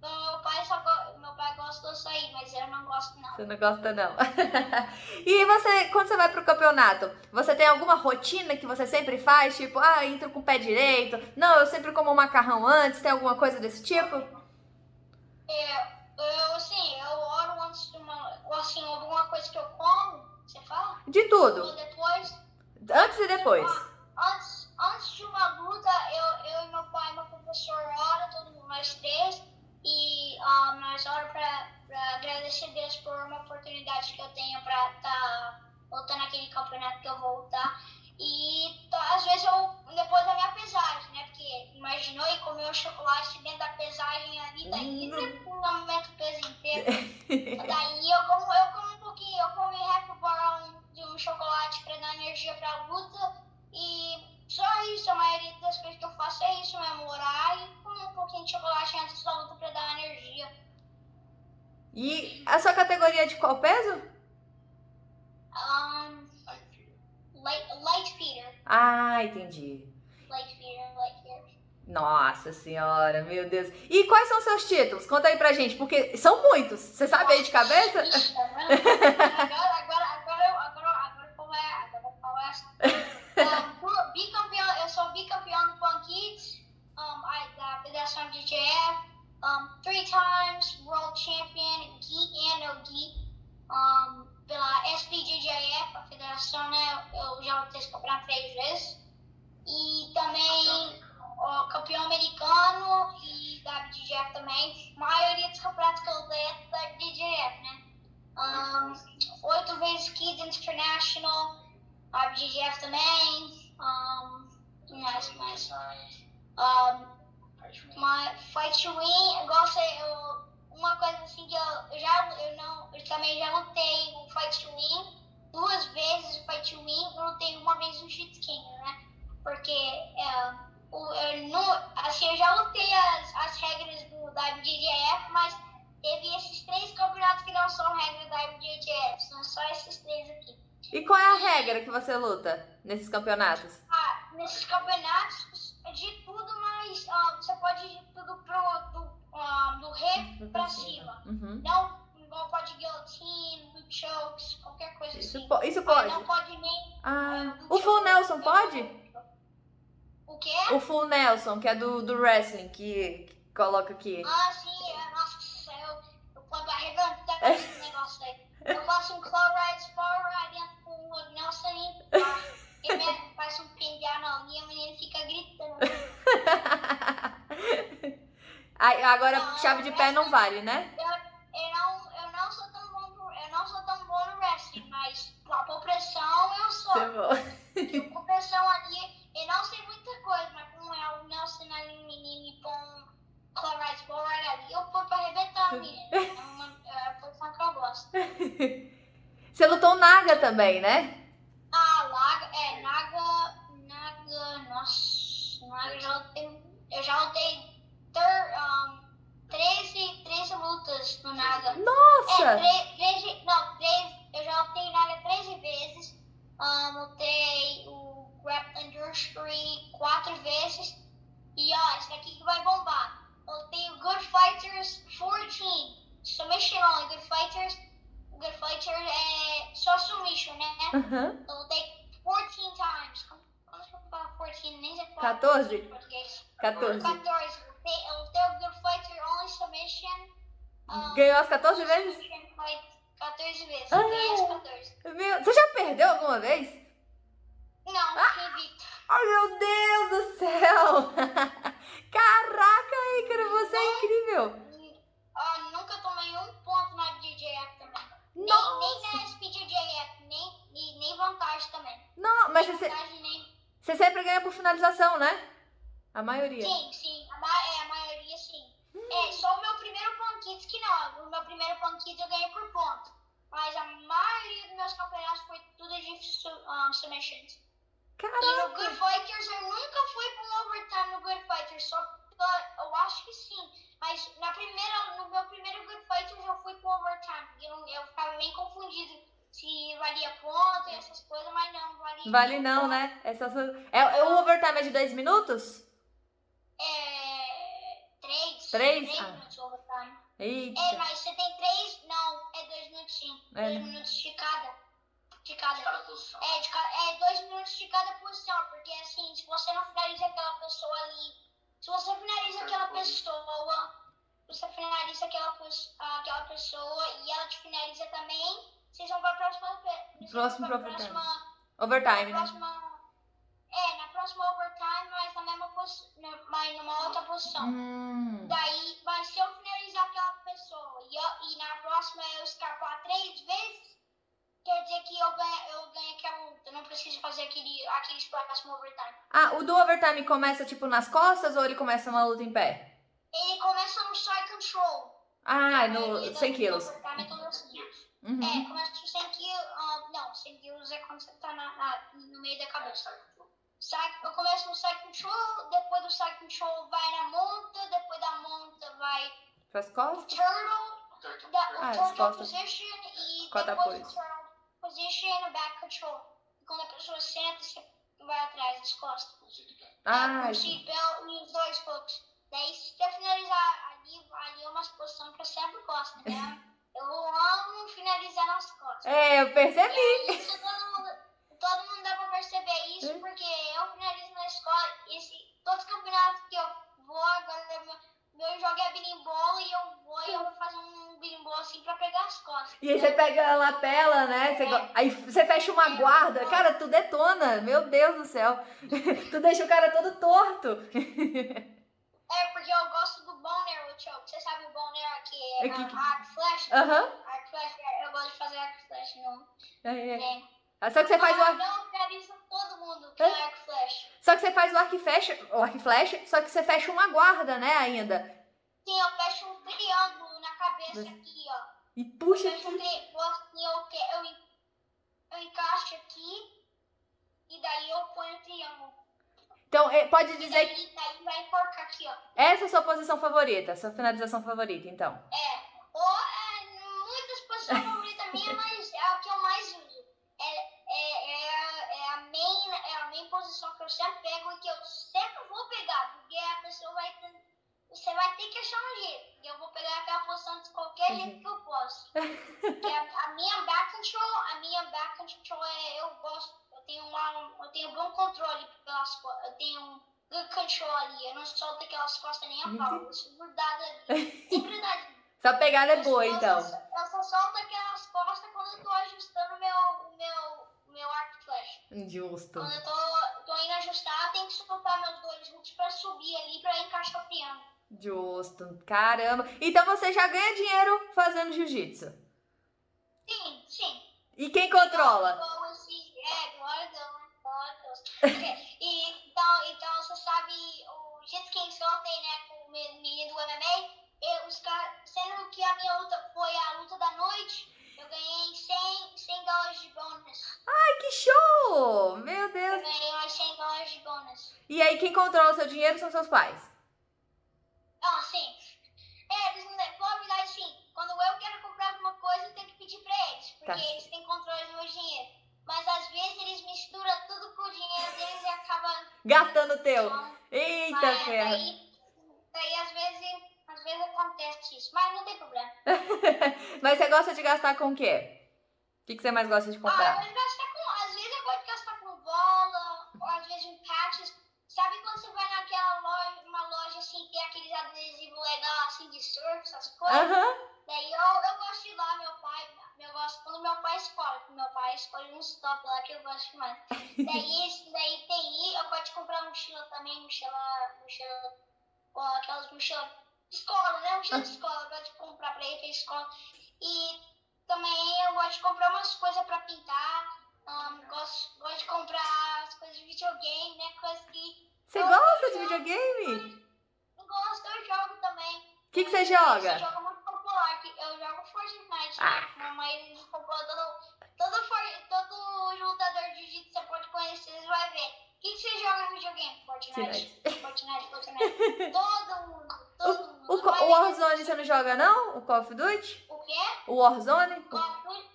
meu, meu pai só go- meu pai gosta do açaí, mas eu não gosto não. Você não gosta, não. *laughs* e você, quando você vai pro campeonato, você tem alguma rotina que você sempre faz? Tipo, ah, entro com o pé direito. Não, eu sempre como macarrão antes. Tem alguma coisa desse tipo? É, eu, assim, eu oro antes de uma, ou assim, alguma coisa que eu como, você fala? De tudo. Ou depois, Antes e depois. antes, antes de uma luta, eu, eu e meu pai, meu professor, ora, todo mundo, nós três, e ah, nós ora pra, pra agradecer a Deus por uma oportunidade que eu tenho pra estar voltando aquele campeonato que eu vou lutar. E às vezes eu, depois da minha pesagem, né? Porque imaginou e comer o chocolate dentro da pesagem ali, daí não aumenta o peso inteiro. *laughs* Daí eu como, eu como um pouquinho, eu comi half bar um- de um chocolate pra dar energia pra luta. E só isso, a maioria das coisas que eu faço é isso mesmo, orar e comer um pouquinho de chocolate antes da luta pra dar energia. E a sua categoria é de qual peso? Um, light, light feeder. Ah, entendi. Light feeder, light feeder. Nossa senhora, meu Deus. E quais são seus títulos? Conta aí pra gente, porque são muitos. Você sabe aí de cabeça? Agora, agora, agora, agora, agora como é, agora qual é um, por- bicampeão, eu sou bicampeão do Punk Kids, um, I, da Federação DJF, um, three times world champion, gi and no gi, um, pela SPJJF, a federação, né, eu já esse campeonato três vezes, e também ó, campeão americano e da BJF também, a maioria dos campeonatos que eu lutei é da BJF, né, um, oito vezes Kids International, a BGF também. Um, mais, mais. Um, Fight to Win, gosto, eu, uma coisa assim que eu, eu já, eu não, eu também já lutei o Fight to Win, duas vezes o Fight Win, lutei uma vez o King, né? Porque, é, o, eu não, assim, eu já lutei as, as regras do, da BJF, mas teve esses três campeonatos que não são regra da BJF, são só esses três aqui. E qual é a regra que você luta nesses campeonatos? Ah, nesses campeonatos é de tudo, mas ah, você pode ir de tudo pro, do, ah, do rei pra cima. Uhum. Não, igual pode guillotine, chokes, qualquer coisa Isso, assim. po- isso Ah, pode? Não pode nem. Ah, ah, o Full. Nelson pode? O quê? O Full Nelson, que é do, do wrestling, que, que coloca aqui. Ah, sim, é, nossa, eu, eu pra arrebentar esse negócio aí. Eu faço um claw ride, spar ride dentro com o Nelson e. E me- faz um pingar na linha, mas ele fica gritando. *laughs* Aí, agora, Não, chave de pé não vale, né? Eu, eu, sou tão bom no wrestling, mas pra pôr pressão eu sou. Vai- Eu pressão ali, eu não sei muita coisa, mas como é o Nelson ali, menino, e ride, spar ride ali, eu ponho pra arrebentar. É, uma, é a posição que eu gosto. *laughs* Você lutou Naga também, né? Ah, Naga, é, Naga, Naga, nossa, Naga, eu já lutei, eu já lutei ter, um, 13, 13 lutas no Naga. É, Nossa! tre- 13, não, 3, eu já lutei Naga 13 vezes, um, lutei o Grappling Industry 4 vezes, e ó, esse daqui que vai bombar. Eu lutei o Good Fighters 14, Submission Only, Good Fighters, Good Fighters é só submission, né? Aham. Eu lutei 14 times. Como, como que eu falo 14? Nem sei falar 14? em português. 14. 14. Ganhou as 14 vezes? submission fight 14 vezes. Ah. Ganhei as 14. Meu, você já perdeu alguma vez? Não, Ah. invicto. Ai, meu Deus do céu! *laughs* Caraca, Ícaro, você é incrível! Ah, nunca tomei um ponto na DJF também. Nem, nem Nossa! na SPJF, nem, nem, nem vantagem também. Não, mas nem você, vantagem, nem... você sempre ganha por finalização, né? A maioria. Sim, sim. Ma- é, a maioria sim. É, só o meu primeiro Punk Kids que não. O meu primeiro Punk Kids eu ganhei por ponto. mas a maioria dos meus campeonatos foi tudo de um, submissions. E no Caraca! Good Fighters eu nunca fui um overtime no Good Fighters, só pra- eu acho que sim. Mas na primeira, no meu primeiro Good Fighters eu fui para overtime, eu, eu ficava bem confundido se valia ponto e essas coisas, mas não, valia. Vale não, né? É, só, é, é o overtime é de 10 minutos? É. Três. Três? Ah. minutos overtime. É, Eita. mas você tem três? Não, é dois minutos sim. É, dois né? minutos de cada. De cada. Cada posição. É, de ca- é dois minutos de cada posição, porque assim, se você não finaliza aquela pessoa ali, se você finaliza aquela pessoa, você finaliza aquela, aquela pessoa e ela te finaliza também, vocês vão pra próxima. Próximo pra overtime. próxima, Overtime, né? próxima. Próxima overtime, mas na mesma posição. Mas numa outra posição. Hum. Daí, mas se eu finalizar aquela pessoa e, eu- e na próxima eu escapar três vezes, quer dizer que eu ganho, eu ganho aquela luta. Eu não preciso fazer aquele, aqueles próximos overtime. Ah, o do overtime começa tipo nas costas ou ele começa uma luta em pé? Ele começa no side control. Ah, no maioria 100 do quilos. Uhum. É, começa no 100 quilos. ah, não, 100 quilos é quando você tá na, na- no meio da cabeça. Side, eu começo no side control, depois do side control vai na monta, depois da monta vai Pras costas? turtle. da Ah, as turtle costas. position e depois do turtle position back control. E quando a pessoa senta, você vai atrás das costas. Ah, com o isso. seatbelt e os dois hooks. Daí, se você finalizar ali, ali é uma posição que eu sempre gosto, né? *laughs* Eu amo finalizar nas costas. É, eu E percebi. aí, isso todo mundo, dá pra perceber isso, É. porque eu finalizo na escola, e esse, todos os campeonatos que eu vou, agora meu, meu jogo é berimbolo e eu vou e eu vou fazer um berimbolo assim pra pegar as costas. E aí você pega a lapela, né? Você go- Aí você fecha uma guarda. Cara, tu detona. Meu Deus do céu. *laughs* tu deixa o cara todo torto. É, porque eu gosto do arrow choke. Você sabe o bone arrow que é É que- a arc flash? Aham. Arc flash, eu gosto de fazer arc flash no É, é. Ah, Só que você faz o Ah, que é arc flash. Só que você faz o arco e flecha, o arco e flecha, só que você fecha uma guarda, né, ainda. Sim, eu fecho um triângulo na cabeça aqui, ó. E puxa Eu fecho um aqui. triângulo assim, eu, eu, eu encaixo aqui e daí eu ponho o triângulo. Então, é, pode dizer que daí, vai enforcar aqui, ó. essa é a sua posição favorita, sua finalização favorita, então. É, ou é, muitas posições favoritas minha, mas é a que eu mais uso. É, é, a- main, é a main posição que eu sempre pego e que eu sempre vou pegar, porque a pessoa vai ter, você vai ter que achar um jeito. E eu vou pegar aquela posição de qualquer Uhum. jeito que eu posso. *laughs* A, a minha back control, a minha back control é, eu gosto, eu tenho uma, eu tenho bom controle pelas costas, eu tenho um good control ali, eu não solto aquelas costas nem a pau, eu sou grudada ali. *laughs* Sem grudadinho. Sua pegada é boa, então. Eu só, solto aquelas costas quando eu tô ajustando o meu, meu, meu arco flash. Justo. Quando eu tô, tô indo ajustar, tenho que soltar meus dois hooks pra subir ali, pra encaixar o triângulo. Justo. Caramba. Então você já ganha dinheiro fazendo jiu-jitsu. Sim, sim. E quem controla? É, glória a Deus, E, então, então, você sabe, o King que eu ontem, né, com o me- menino do MMA, eu, os caras, sendo que a minha luta foi a luta da noite, show! Meu Eu Deus. ganhei mais 100 dólares de bônus. E aí, quem controla o seu dinheiro são seus pais. Ah, sim. É, eles não verdade, sim. Quando eu quero comprar alguma coisa, eu tenho que pedir pra eles. Porque Tá. eles têm controle do meu dinheiro. Mas às vezes eles misturam tudo com o dinheiro deles e acabam. Gastando o teu. Então, Eita, mas ferro. daí, daí às vezes, às vezes acontece isso. Mas não tem problema. *laughs* Mas você gosta de gastar com o quê? O que, que você mais gosta de Ah, comprar? eu gosto de gastar com. Às vezes eu gosto de gastar com bola, ou às vezes em patches. Sabe quando você vai naquela loja, uma loja assim, tem aqueles adesivos legais assim de surf, essas coisas? Aham. Daí eu, eu gosto de ir lá, meu pai, eu gosto quando meu pai escolhe, porque meu pai escolhe um stop lá que eu gosto demais. *laughs* daí, daí tem eu gosto de comprar mochila também, mochila, mochila, ó, aquelas mochilas de escola, né? Mochila de *laughs* escola, eu gosto de comprar pra ir pra escola. E também eu gosto de comprar umas coisas pra pintar, ahn, gosto, gosto de comprar as coisas de videogame, né? Coisas que Você gosta de jogo, videogame? Eu gosto, eu jogo. O que, que você joga? jogo é muito popular, eu jogo Fortnite, Ah. né? Maioria dos populares rua, todo, todo, todo lutador de jiu-jitsu você pode conhecer, você vai ver. O que, que você joga no videogame? Fortnite. Fortnite, Fortnite. *laughs* todo mundo, todo mundo. O, o ver Warzone você não joga, não? O Call of Duty? O quê? O Warzone? O- Call of Duty?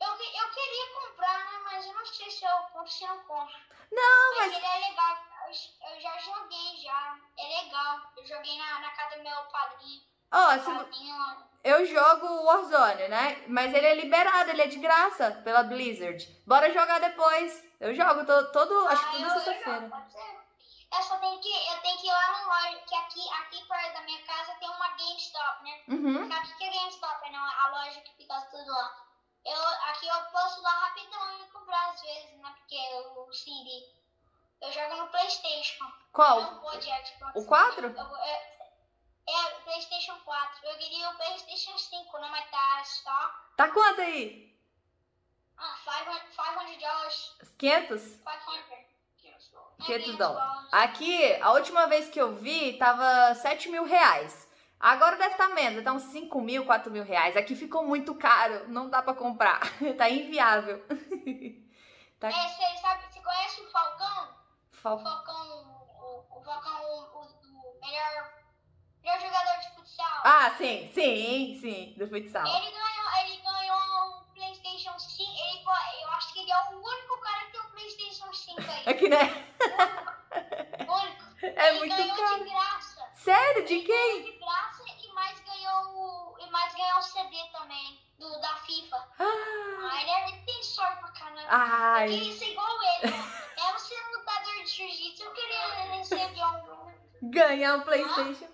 Eu, eu queria comprar, né? Mas eu não sei se eu compro se não compro. Não, Mas mas ele é legal. Eu, já joguei já. É legal. Eu joguei na, na casa do meu padrinho. ó, se, padrinho eu jogo o Warzone, né? Mas ele é liberado, ele é de graça pela Blizzard. Bora jogar depois. Eu jogo to- todo, acho que Ah, toda sexta-feira. Eu só tenho que, eu tenho que ir lá na loja, que aqui, aqui perto da minha casa tem uma GameStop, né? Uhum. Sabe o que é GameStop? É não, a loja que fica tudo lá. Eu, aqui eu posso ir lá rapidão e comprar às vezes, né? Porque o CD. Eu jogo no Playstation. Qual? Não pode Xbox. O 4? Eu, eu, é, Playstation 4. Eu queria o Playstation 5, não, mas tá só. Tá quanto aí? Ah, 500 500 dólares. 500? 500. 500 dólares. Aqui, a última vez que eu vi, tava 7 mil reais. Agora deve estar menos, deve tá uns 5 mil, 4 mil reais. Aqui ficou muito caro, não dá pra comprar. *laughs* tá inviável. *laughs* tá É, você sabe, você conhece o Falcão? O Falcão, o, o Falcão, o, o melhor, melhor jogador de futsal. Ah, sim, sim, sim, do futsal. Ele ganhou, ele ganhou o PlayStation 5. Ele, eu acho que ele é o único cara que tem um PlayStation 5 aí. *laughs* Aqui, né? O único. *laughs* É ele muito ganhou caro. de graça. Sério? De Ele quem? ganhou de graça e mais ganhou o, e mais ganhou o CD também do da FIFA. Ah, Ah, ele, é- tem sorte pra caramba. Ai, queria ser igual ele. Ganhar um Playstation.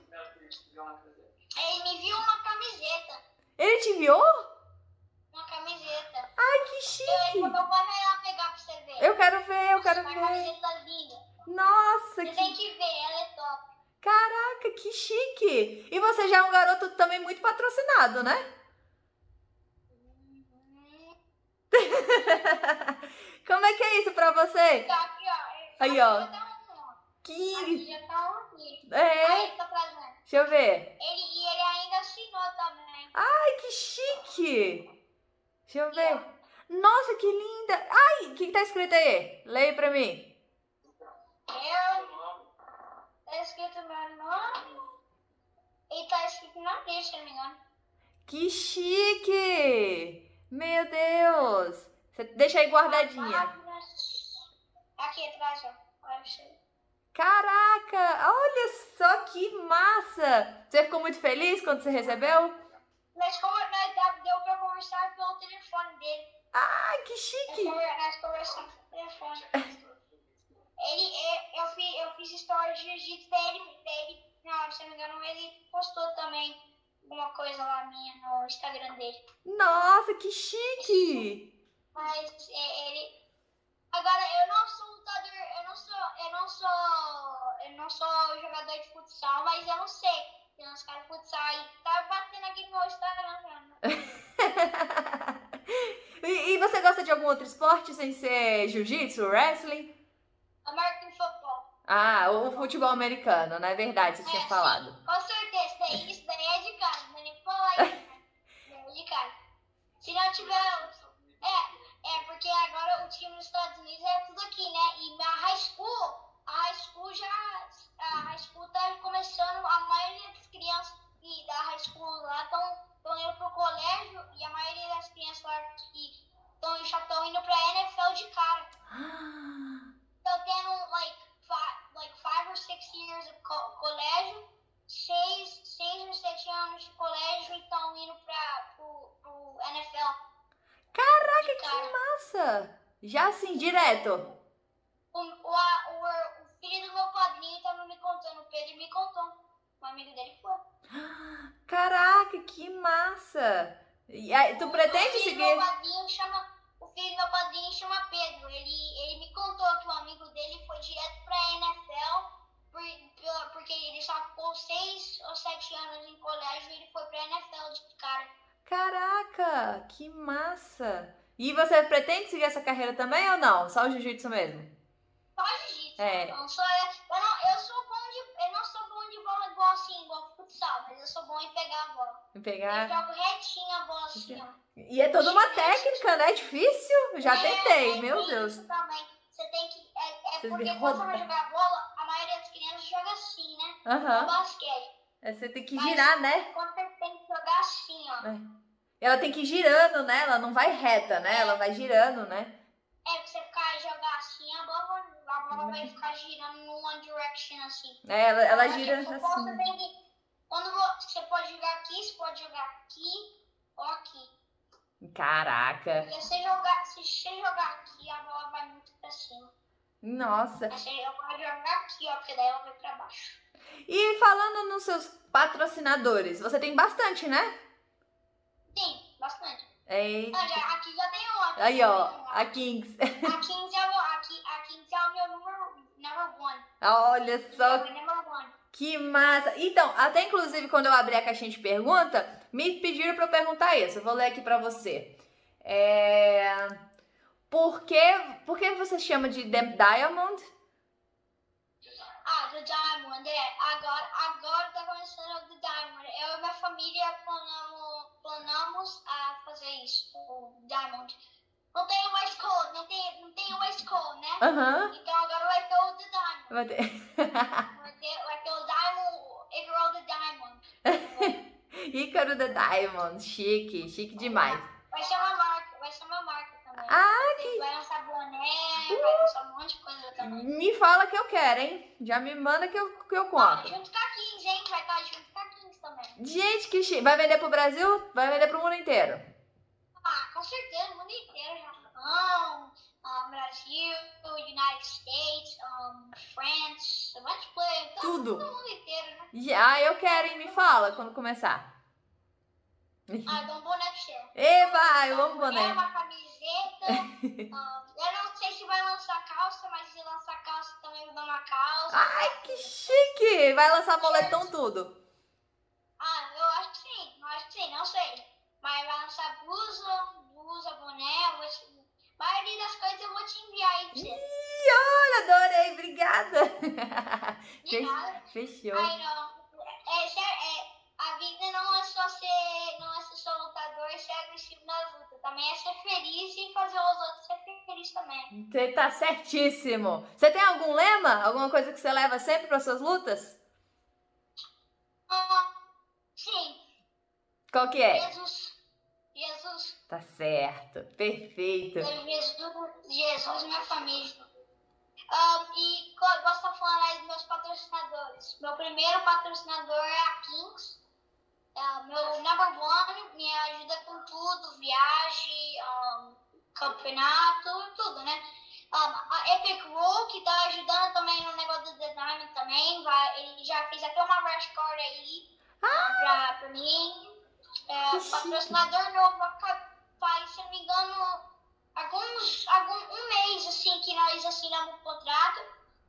Ele me viu uma camiseta. Ele te enviou? Uma camiseta. Ai, que Eu, chique. falou, vai lá pegar pra você ver. Eu quero ver, eu quero Uma ver. camiseta linda. Nossa, Você que tem que ver, ela é top. Caraca, que chique! E você já é um garoto também muito patrocinado, né? Hum, *laughs* Como é que é isso pra você? Tá aqui, ó. Aí, ó. Que. Aqui já tá aqui. É, Aí tá trazendo. deixa eu ver. Ele, e ele ainda assinou também. Ai, que chique! Deixa eu ver. Nossa, que linda! Ai, o que, que tá escrito aí? Leia pra mim. Eu. Tá escrito meu nome. E tá escrito na dele, se não me engano. Que chique! Meu Deus! Você deixa aí guardadinha. Aqui atrás, ó. Olha. Caraca, olha só que massa! Você ficou muito feliz quando você recebeu? Nós, nós dá- deu pra conversar pelo telefone dele. Ai, que chique! nós conversamos pelo telefone. Ele, é, eu, fiz, eu fiz história de jiu-jitsu dele, dele. Não, se não me engano, ele postou também alguma coisa lá minha no Instagram dele. Nossa, que chique! Mas é, ele. Agora, eu não sou lutador, eu não sou. Eu não sou. Eu não sou jogador de futsal, mas eu não sei. Tem uns caras de futsal e tá batendo aqui no meu Instagram né? *laughs* e, e você gosta de algum outro esporte sem ser jiu-jitsu, wrestling? American Football. Ah, o futebol americano, não é verdade? Você tinha É, falado. sim, Com certeza, isso daí, é de casa, não é nem falar isso, né? *laughs* É de casa. Se não tiver. Porque agora o time dos Estados Unidos é tudo aqui, né? E a high school, a high school já. A high school tá começando, a maioria das crianças que da high school lá estão indo pro colégio e a maioria das crianças lá que tão, já estão indo pra NFL de cara. Estão tendo like five, like five or six years of co colégio, seis, seis ou sete anos de colégio e estão indo pra, pro, pro NFL. Caraca, que cara. massa! Já assim, direto. O, o, o, o filho do meu padrinho tava me contando, o Pedro me contou. Um amigo dele foi. Caraca, que massa! E aí, tu pretende o filho seguir? Meu padrinho chama, o filho do meu padrinho chama Pedro. Ele, ele me contou que o amigo dele foi direto pra NFL porque ele só ficou seis ou sete anos em colégio e ele foi pra NFL de cara. Caraca, que massa! E você pretende seguir essa carreira também ou não? Só o jiu-jitsu mesmo? Só jiu-jitsu. É. Eu, não sou, eu, não, eu sou bom de. Eu não sou bom de bola igual assim, igual futsal, mas eu sou bom em pegar a bola. Em Eu pegar. jogo retinho a bola assim, ó. E é toda uma técnica, né? Difícil. Já É, tentei, é, meu Deus. Também. Você tem que. É, é porque quando você vai jogar bola, a maioria das crianças joga assim, né? No Aham. basquete. É, Você tem que Mas- girar, né? Quando você tem que jogar ó. Ela tem que ir girando, né? Ela não vai reta, né? Ela vai girando, né? É, pra você ficar jogar assim, a bola, a bola Uhum. vai ficar girando no one direction assim. É, ela, ela gira tipo, assim. que, quando vo- você pode jogar aqui, você pode jogar aqui ou aqui. Caraca. E se você jogar, se você jogar aqui, a bola vai muito pra cima. Nossa. Mas você pode jogar aqui, ó, porque daí ela vai pra baixo. E falando nos seus patrocinadores, você tem bastante, né? Sim, bastante. É... Ah, já, aqui já tem um. aqui Aí, ó, um. a Kings. A Kings é o, aqui, a Kings é o meu número number one. Olha É só one. que massa. Então, até inclusive quando eu abri a caixinha de pergunta, me pediram pra eu perguntar isso. Eu vou ler aqui pra você. É... Por que, por que você chama de Diamond? Ah, do Diamond, é. Agora, agora tá começando o do Diamond. Eu e minha família planamos, planamos a fazer isso, o Diamond. Não tem o Coast, não tem, não tem o West Coast, né? Então agora vai ter o do Diamond. Vai ter- Vai ter, vai ter o Diamond, Igor the Diamond. *laughs* Ícaro The Diamond. Chique, chique demais. Vai ser uma marca, vai ser uma marca também. Ah, que... Vai lançar boné, vai lançar um monte de coisa também. Me fala que eu quero, hein? Já me manda que eu, que eu Ah, compro. junto com a Kings, hein? Vai estar junto com a Kings também. Gente, que chique. Vai vender pro Brasil? Vai vender pro mundo inteiro. Ah, com certeza, o mundo inteiro, Japão, um, Brasil, United States, um, France, um monte de coisa, todo Tudo. mundo inteiro, né? Já, eu quero, hein? Me fala quando começar. Ah, dá um você. Eba, eu amo É boné. uma camiseta, um, eu não sei se vai lançar calça, mas se lançar calça também vai dar uma calça. Ai, que chique! Vai lançar moletom tudo. Ah, eu acho que sim, eu acho que sim, não sei. Mas vai lançar blusa, blusa, boné, vou te... A maioria das coisas eu vou te enviar aí pra você. Ih, olha, adorei, obrigada. *laughs* De nada. Fechou. Ai, não. É, sério, é, a vida não é só ser, não é ser agressivo nas lutas. Também é ser feliz e fazer os outros ser felizes também. Você tá certíssimo. Você tem algum lema? Alguma coisa que você leva sempre para suas lutas? Ah, sim, Qual que é? Jesus. Jesus. Tá certo. Perfeito. Jesus, Jesus minha família. Ah, e gosto de falar aí dos meus patrocinadores. Meu primeiro patrocinador é a Kings. É, meu number one me ajuda com tudo, viagem, um, campeonato, tudo, né? Um, a Epic Roll, que tá ajudando também no negócio do design também, vai, ele já fez até uma rash card aí pra, pra mim. É, patrocinador novo aca- faz, se eu não me engano, alguns, algum, um mês assim que nós assinamos o contrato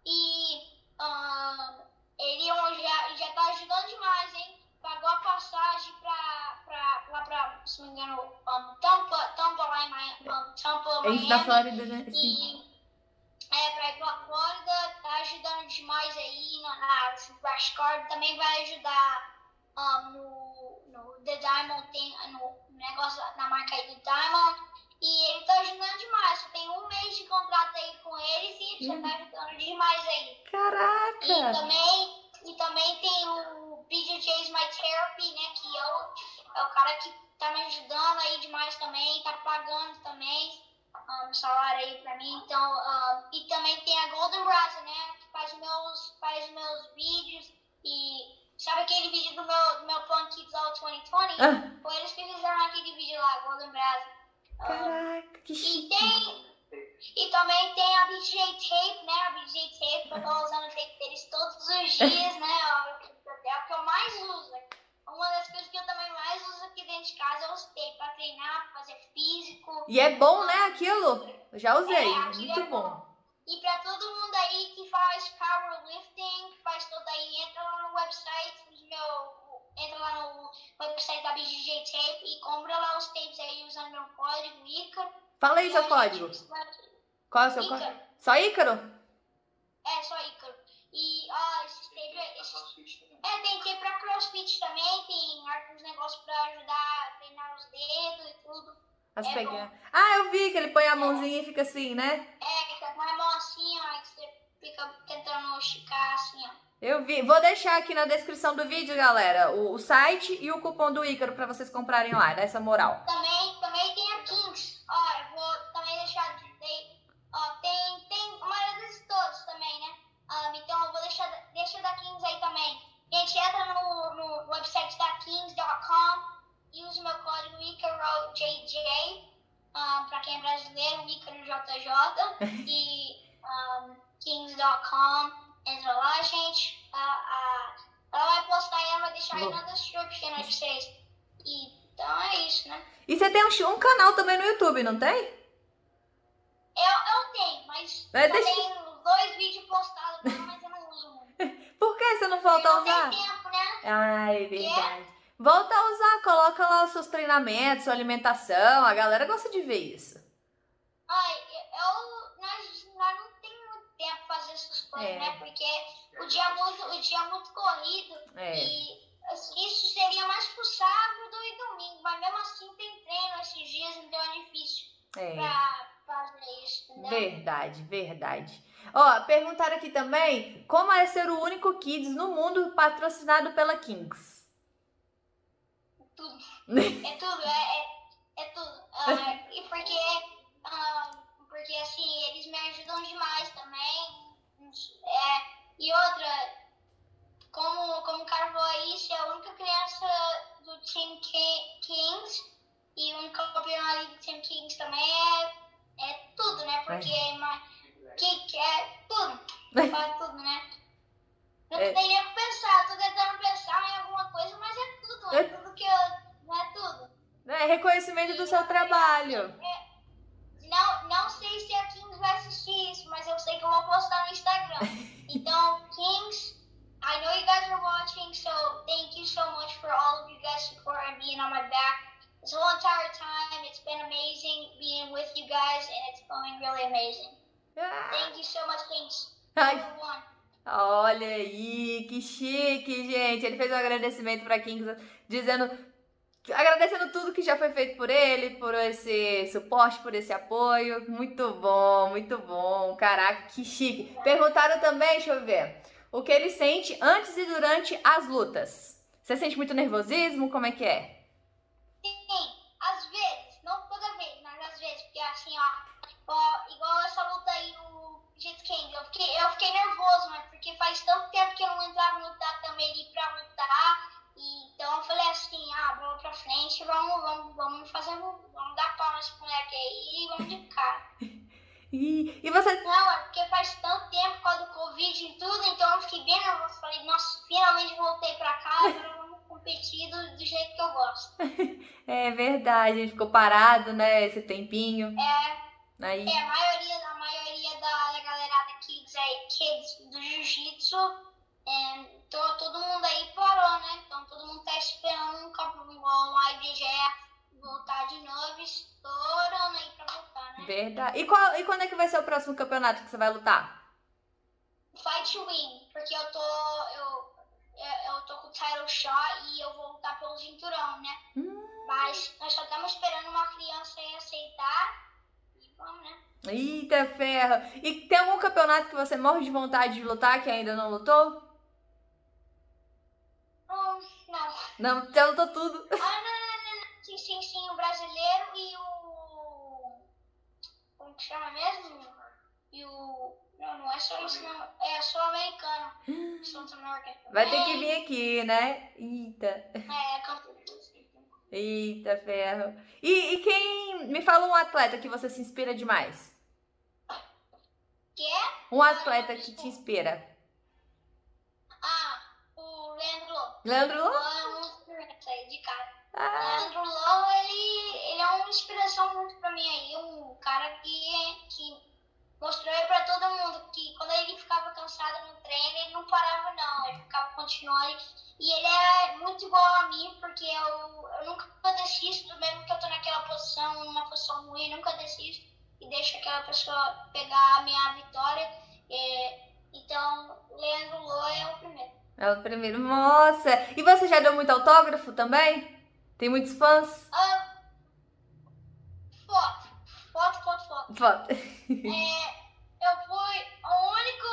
e ah, ele já, já tá ajudando demais, hein? Pagou a passagem pra, pra, lá pra, se não me engano, um, Tampa, Tampa lá em Miami, Tampa, A gente na Miami. Flórida, né? Sim. E é, pra ir pra Flórida, tá ajudando demais aí na, na Rash Card, também vai ajudar um, no, no The Diamond, tem, no negócio, na marca aí do Diamond. E ele tá ajudando demais, só tem um mês de contrato aí com eles e ele já tá ajudando demais aí. E Caraca! também, e também tem o BJJ's My Therapy, né, que é o, é o cara que tá me ajudando aí demais também, tá pagando também um, salário aí pra mim, então, um, e também tem a Golden Brasa, né, que faz meus, faz meus vídeos e sabe aquele vídeo do meu, do meu Punk Kids All 2020? Ah, Foi eles que fizeram aquele vídeo lá, Golden Brasa. Um, caraca, que e chique. tem. E também tem a BJ Tape, né? A BJ Tape, que eu tô usando o tape deles todos os dias, né? É o que eu mais uso. Uma das coisas que eu também aqui dentro de casa é os tapes pra treinar, pra fazer físico. E é bom, né, aquilo? Eu já usei, É, é muito é bom. bom. E pra todo mundo aí que faz powerlifting, que faz tudo aí, entra lá no website do meu. Entra lá no website da BJ Tape e compra lá os tapes aí usando meu código ICA. Fala aí seu código. Qual é o seu código? Ícaro. Só Ícaro? É, só Ícaro. E, ó, esses tapes, esses, é, tem tape pra crossfit também, tem alguns negócios pra ajudar a treinar os dedos e tudo. As É peguinhas. Ah, eu vi que ele põe a mãozinha e fica assim, né? É, que você põe a mão assim, ó, que você fica tentando esticar assim, ó. Eu vi. Vou deixar aqui na descrição do vídeo, galera, o, o site e o cupom do Ícaro pra vocês comprarem lá, dessa moral. Também, também tem a Kings. Ó, eu vou também deixar. Tem, ó, tem, tem a maioria desses todos também, né? Ah, então eu vou deixar, deixa da Kings aí também. Gente, entra no, no website da Kings.com e use meu código IcaroJJ. Um, pra quem é brasileiro, IcaroJJ. *laughs* e um, Kings.com. Entra lá, gente. A, a, ela vai postar e ela vai deixar aí na description aí pra vocês. E, então é isso, né? E você tem um, um canal também no YouTube, não tem? Eu, eu tenho, mas só deixar- tenho dois vídeos postados mas eu não uso muito. Por que você não volta a usar? tem tempo, né? Ai, verdade. Volta a usar, coloca lá os seus treinamentos, sua alimentação. A galera gosta de ver isso. Ai, eu, nós, nós não temos muito tempo pra fazer essas coisas, É. né? Porque o dia é muito, o dia é muito corrido É. e assim, isso seria mais pro sábado e domingo, mas mesmo assim tem treino esses dias, então é difícil É. pra fazer isso, entendeu? Verdade, verdade. Ó, perguntaram aqui também como é ser o único Kids no mundo patrocinado pela Kings. tudo. *laughs* É tudo, é, é, é tudo. Ah, e porque, ah, porque assim, eles me ajudam demais também. É, e outra, como, como o cara falou aí, você é a única criança do Team Ki- Kings e o único campeão ali do Team Kings também é, é tudo, né? Porque ma- que, é tudo. *laughs* Faz tudo, né? Não É. o que pensar, tô tentando pensar em alguma coisa, mas é tudo, é É. tudo que eu. Não é tudo. É reconhecimento do seu trabalho. Não, não sei se a Kings vai assistir isso, mas eu sei que eu vou postar no Instagram. *laughs* Então, Kings, I know you guys are watching, so thank you so much for all of you guys supporting me and on my back. This whole entire time, it's been amazing being with you guys, and it's going really amazing. Ah, Thank you so much, Kings. Ai. Olha aí, que chique, gente. Ele fez um agradecimento pra Kings, dizendo. Agradecendo tudo que já foi feito por ele, por esse suporte, por esse apoio. Muito bom, muito bom. Caraca, que chique. Perguntaram também, deixa eu ver, o que ele sente antes e durante as lutas. Você sente muito nervosismo? Como é que é? Sim, às vezes, não toda vez, mas às vezes, porque assim, igual essa luta aí no Jiu King, eu fiquei, eu fiquei nervoso, mas porque faz tanto tempo que eu não entrava no tatame ali pra lutar, e, então eu falei assim, ah, vamos pra frente, vamos, vamos, vamos fazer, vamos dar pau nesse moleque aí e vamos de cara. *laughs* E, e você. Não, é porque faz tanto tempo por causa do Covid e tudo, então eu fiquei bem nervoso, falei, nossa, finalmente voltei pra casa, agora vamos competir do, do jeito que eu gosto. *laughs* É verdade, ele ficou parado, né? Esse tempinho. É, Aí. É, a maioria, a maioria da, da galerada Kids aí, Kids do Jiu-Jitsu, é, to- todo mundo aí parou, né? Então todo mundo tá esperando um campeão igual o IBGE voltar de novo, estourando aí pra voltar, né? Verdade. E, qual, e quando é que vai ser o próximo campeonato que você vai lutar? Fight win, porque eu tô. Eu, eu, eu tô com o title shot e eu vou lutar pelo cinturão, né? Hum. Mas nós só estamos esperando uma criança aí aceitar. Né? Eita ferro! E tem algum campeonato que você morre de vontade de lutar que ainda não lutou? Não. Não, já lutou tudo. Ah, não, não, não, não. Sim, sim, sim, o brasileiro e o. Como que chama mesmo? E o. Não, não é só isso, não. É só americano. *gasps* Vai ter que vir aqui, né? Eita. É. Eita ferro. E, e quem. Me fala um atleta que você se inspira demais. Que? Um atleta que te inspira. Ah, o Leandro Lowe. Leandro Lô? É um aí de cara. Ah, Leandro Lowe, ele, ele é uma inspiração muito pra mim aí. Um cara que, que mostrou pra todo mundo que quando ele ficava cansado no treino, ele não parava não. Ele ficava continuando. E ele é muito igual a mim, porque eu, eu nunca desisto, mesmo que eu tô naquela posição, numa posição ruim, nunca desisto. E deixo aquela pessoa pegar a minha vitória. É, então, Leandro Lowe é o primeiro. é o primeiro. Nossa! E você já deu muito autógrafo também? Tem muitos fãs? Ah, É, eu fui. O único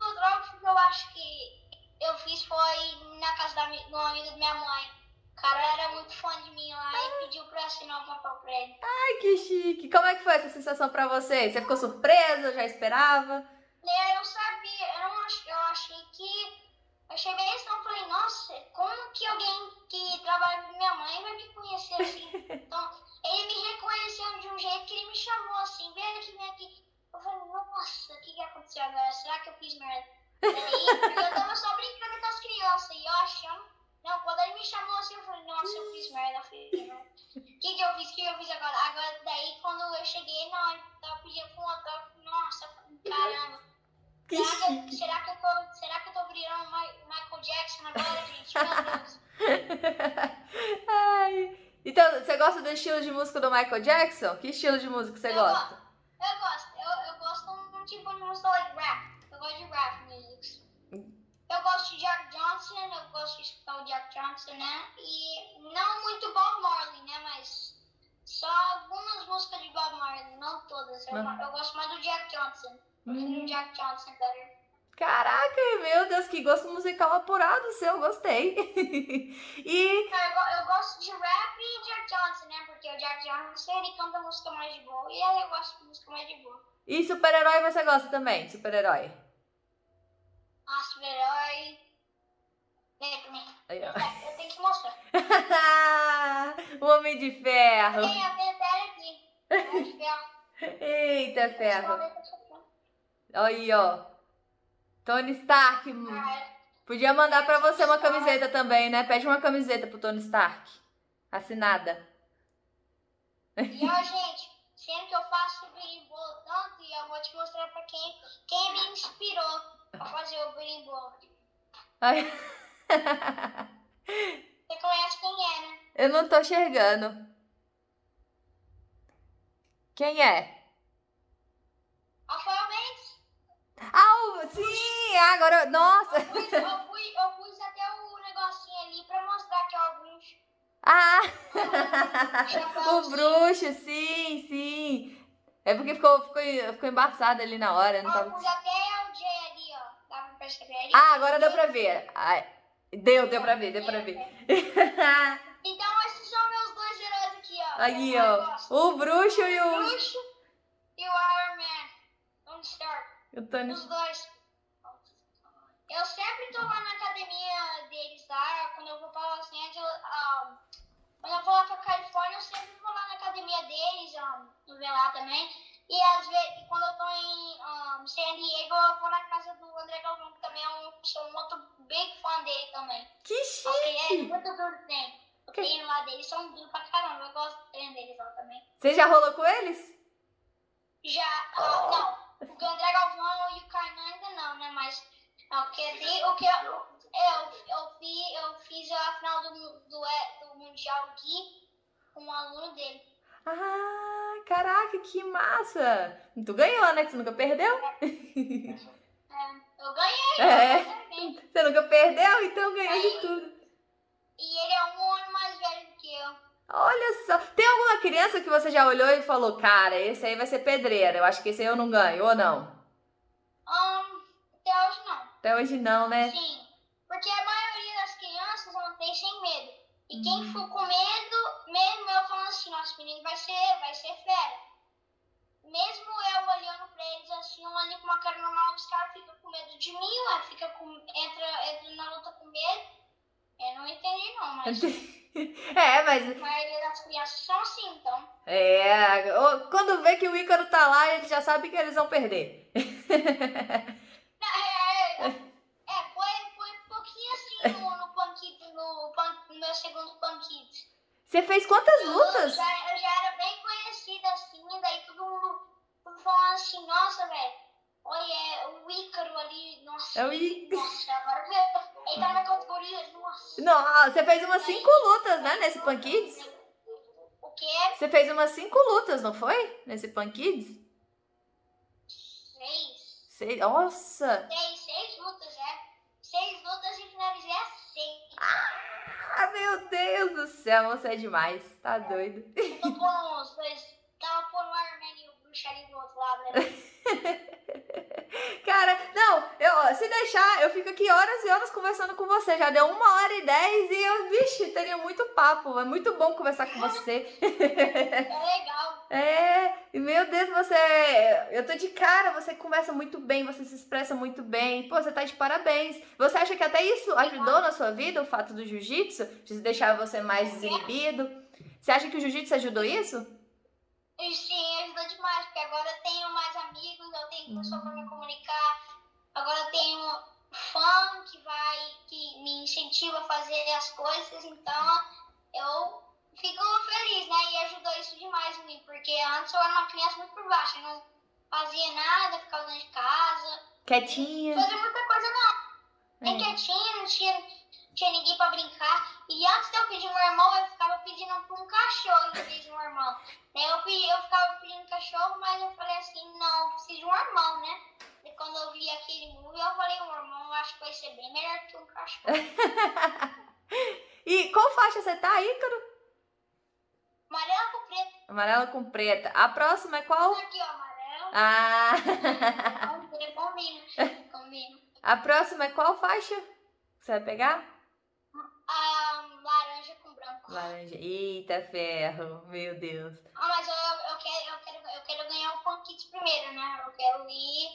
autógrafo que eu acho que eu fiz foi na casa da, de uma amiga da minha mãe. O cara era muito fã de mim lá e pediu pra eu assinar o papel pra ele. Ai, que chique. Como é que foi essa sensação pra você? Você ficou surpresa? Já esperava? Aí eu sabia, eu não ach, eu achei que. Eu achei bem assim, eu falei, nossa, como que alguém que trabalha com minha mãe vai me conhecer assim? *laughs* Então, ele me reconheceu de um jeito que ele me chamou assim, vem aqui, vem aqui. Eu falei, nossa, o que, que aconteceu agora? Será que eu fiz merda? Aí, porque eu tava só brincando com as crianças e eu achando. Não, quando ele me chamou assim, eu falei, nossa, eu fiz merda, não. O que, que eu fiz? O que eu fiz agora? Agora, daí, quando eu cheguei, não, ele tava pedindo pra um autógrafo, nossa, caramba. Que Será que, chique. será, que eu tô, será que eu tô virando Mi- Michael Jackson agora, gente? Meu Deus. *laughs* Ai. Então, você gosta do estilo de música do Michael Jackson? Que estilo de música você Eu gosta? Eu gosto. Eu, eu gosto de um tipo de música like rap. Eu gosto de rap music. Eu gosto de Jack Johnson, eu gosto de escutar o Jack Johnson, né? E não muito Bob Marley, né? Mas só algumas músicas de Bob Marley, não todas. Eu, Uhum. eu gosto mais do Jack Johnson. Eu prefiro Hum. o Jack Johnson better. Caraca, meu Deus, que gosto musical apurado seu, gostei. *laughs* e Não, eu, eu gosto de rap e Jack Johnson, né? Porque o Jack Johnson ele canta música mais de boa. E aí eu gosto de música mais de boa. E super-herói você gosta também? Super-herói. Ah, super-herói. Ó. É, Eu tenho que mostrar. *laughs* o Homem de Ferro. Tem a pantera aqui. *laughs* Vai de ferro. Eita, ferro. eu fã. Aí, ó. Tony Stark. Podia mandar pra você uma camiseta também, né? Pede uma camiseta pro Tony Stark. Assinada. E ó, gente, sendo que eu faço o berimbolo tanto, e eu vou te mostrar pra quem, quem me inspirou a fazer o berimbolo. Ai, Você conhece quem é, né? eu não tô enxergando. Quem é? Rafael Mendes. Ah, o- sim! Agora, nossa! Eu pus, eu, pus, eu pus até o negocinho ali pra mostrar que é o bruxo. Ah! *laughs* O bruxo, sim, sim. É porque ficou, ficou, ficou embaçado ali na hora. Não Ó, eu tava... pus até o J ali, ó. Dá pra perceber ali? Ah, agora deu pra ver. Ai, deu, deu pra ver, deu pra ver. Então esses são meus dois heróis aqui, ó. Eu ó. O bruxo e O o, bruxo e o Iron Man. Tony O Tony. Os dois. Eu sempre tô lá na academia deles lá, quando eu vou pra Los Angeles, ah, quando eu vou lá pra Califórnia, eu sempre vou lá na academia deles, um, no ver lá também. E às vezes, quando eu tô em ah, San Diego, eu vou na casa do André Galvão, que também é um, sou um outro big fã dele também. Que é chique! muito duro tem. O treino lá deles são duros pra caramba, eu gosto do treino deles lá também. Você já rolou com eles? Já, ah, não, o André Galvão e o Kainan ainda não, né? Mas não, o que, tem- o que eu, eu, eu, fiz, eu fiz a final do, do, é, do Mundial aqui com um aluno dele. Ah, caraca, que massa! Tu ganhou, né? Que você nunca perdeu? É, eu ganhei, É. eu. Você nunca perdeu, então ganhou de tudo. E ele é um ano mais velho do que eu. Olha só. Tem alguma criança que você já olhou e falou, cara, esse aí vai ser pedreira. Eu acho que esse aí eu não ganho, ou não? Um, até hoje não. Até hoje não, né? Sim, porque a maioria das crianças não tem sem medo. E Uhum. quem for com medo, mesmo eu falando assim, nosso menino vai ser, vai ser fera. Mesmo eu olhando pra eles assim, eu olhando com uma cara normal, os caras ficam com medo de mim, ué, fica com, entra, entra na luta com medo. Eu não entendi não, mas *laughs* É, mas a maioria das crianças são assim, então. é, quando vê que o Ícaro tá lá, ele já sabe que eles vão perder. *laughs* É, é, é, foi, foi um pouquinho assim no, no Punk Kids, meu segundo Punk Kids. Você fez quantas Eu lutas? já, eu já era bem conhecida assim, daí todo mundo falando assim, nossa, velho, olha, é o Ícaro ali, nossa. É o Ícaro. *laughs* Nossa, agora vê, ele tá na categoria, nossa. Não, você fez umas cinco lutas, né, nesse Punk Kids? O quê? Você fez umas cinco lutas, não foi? Nesse Punk Kids? Seis. Sei, nossa! Seis, seis lutas, é. Seis lutas e finalizei a seis. Ah, ah, meu Deus do céu, você é demais. Tá é. doido. Eu tô com os dois. Tava pondo o armário e o bruxo ali do outro lado, né? *laughs* Cara, não, eu, se deixar, eu fico aqui horas e horas conversando com você. Já deu uma hora e dez e eu, vixe, teria muito papo. É muito bom conversar com é. você. É legal. É, meu Deus, você. Eu tô de cara, você conversa muito bem, você se expressa muito bem. Pô, você tá de parabéns. Você acha que até isso ajudou na sua vida, o fato do jiu-jitsu? De deixar você mais desinibido? Você acha que o jiu-jitsu ajudou isso? Sim, ajudou demais, porque agora eu tenho mais amigos, eu tenho pessoa pra me comunicar, agora eu tenho fã que vai, que me incentiva a fazer as coisas, então eu fico feliz, né? E ajudou isso demais em mim, porque antes eu era uma criança muito por baixo, eu não fazia nada, ficava dentro de casa, Quietinha. fazia muita coisa não. Nem É. quietinha, não tinha, tinha ninguém pra brincar. E antes de eu pedir um irmão, eu ficava pedindo pra um cachorro em vez de um irmão. Daí eu, pedi, eu ficava pedindo cachorro, mas eu falei assim, não, eu preciso de um irmão, né? E quando eu vi aquele movie, eu falei, um irmão, eu acho que vai ser bem melhor que um cachorro. *laughs* E qual faixa você tá, Ícaro? Amarelo com preto. Amarela com preta. A próxima é qual? Aqui, ó, amarelo. Ah! Combina, combina. A próxima é qual faixa? Você vai pegar? Ah, laranja com branco. Laranja. Eita, ferro. Meu Deus. Ah, mas eu, eu, quero, eu, quero, eu quero ganhar o Kids primeiro, né? Eu quero ir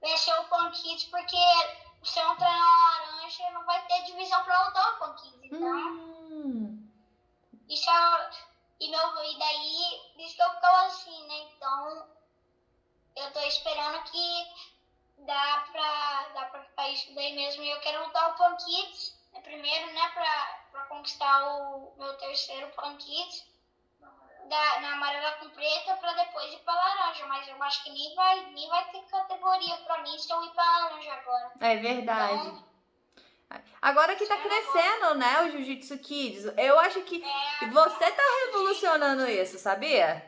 vencer o Kids porque se eu não treinar laranja, não vai ter divisão pra lutar o Punk Kids. Então, Hum. isso é. E, meu, e daí, isso que eu ficava assim, né? Então, eu tô esperando que dá pra, dá pra ficar isso daí mesmo. E eu quero lutar o Punk Kids né, primeiro, né? Pra, pra conquistar o meu terceiro Punk Kids da, na amarela com preta pra depois ir pra laranja. Mas eu acho que nem vai, nem vai ter categoria pra mim se eu ir pra laranja agora. É verdade. Então, Agora que tá crescendo, né, o Jiu-Jitsu Kids, eu acho que é, você tá revolucionando isso, sabia?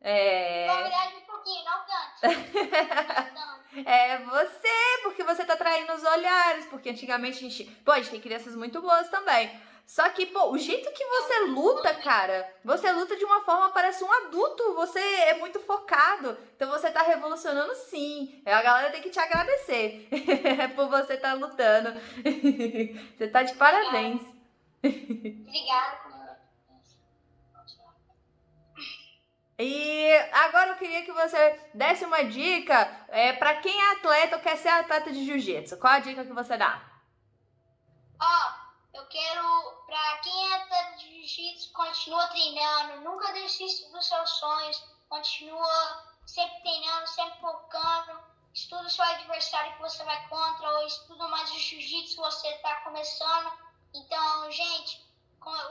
É. na verdade, um pouquinho. Não tanto. *laughs* É você, porque você tá traindo os olhares, porque antigamente a gente. Pô, a gente tem crianças muito boas também. Só que, pô, o jeito que você luta, cara, você luta de uma forma, parece um adulto, você é muito focado. Então você tá revolucionando sim. A galera tem que te agradecer *laughs* por você estar tá lutando. *laughs* você tá de parabéns. Obrigada. *laughs* E agora eu queria que você desse uma dica é, para quem é atleta ou quer ser atleta de jiu-jitsu. Qual a dica que você dá? Ó, eu quero, pra quem é atleta de jiu-jitsu, continua treinando, nunca desista dos seus sonhos, continua sempre treinando, sempre focando, estuda o seu adversário que você vai contra, ou estuda mais o jiu-jitsu você tá começando. Então, gente,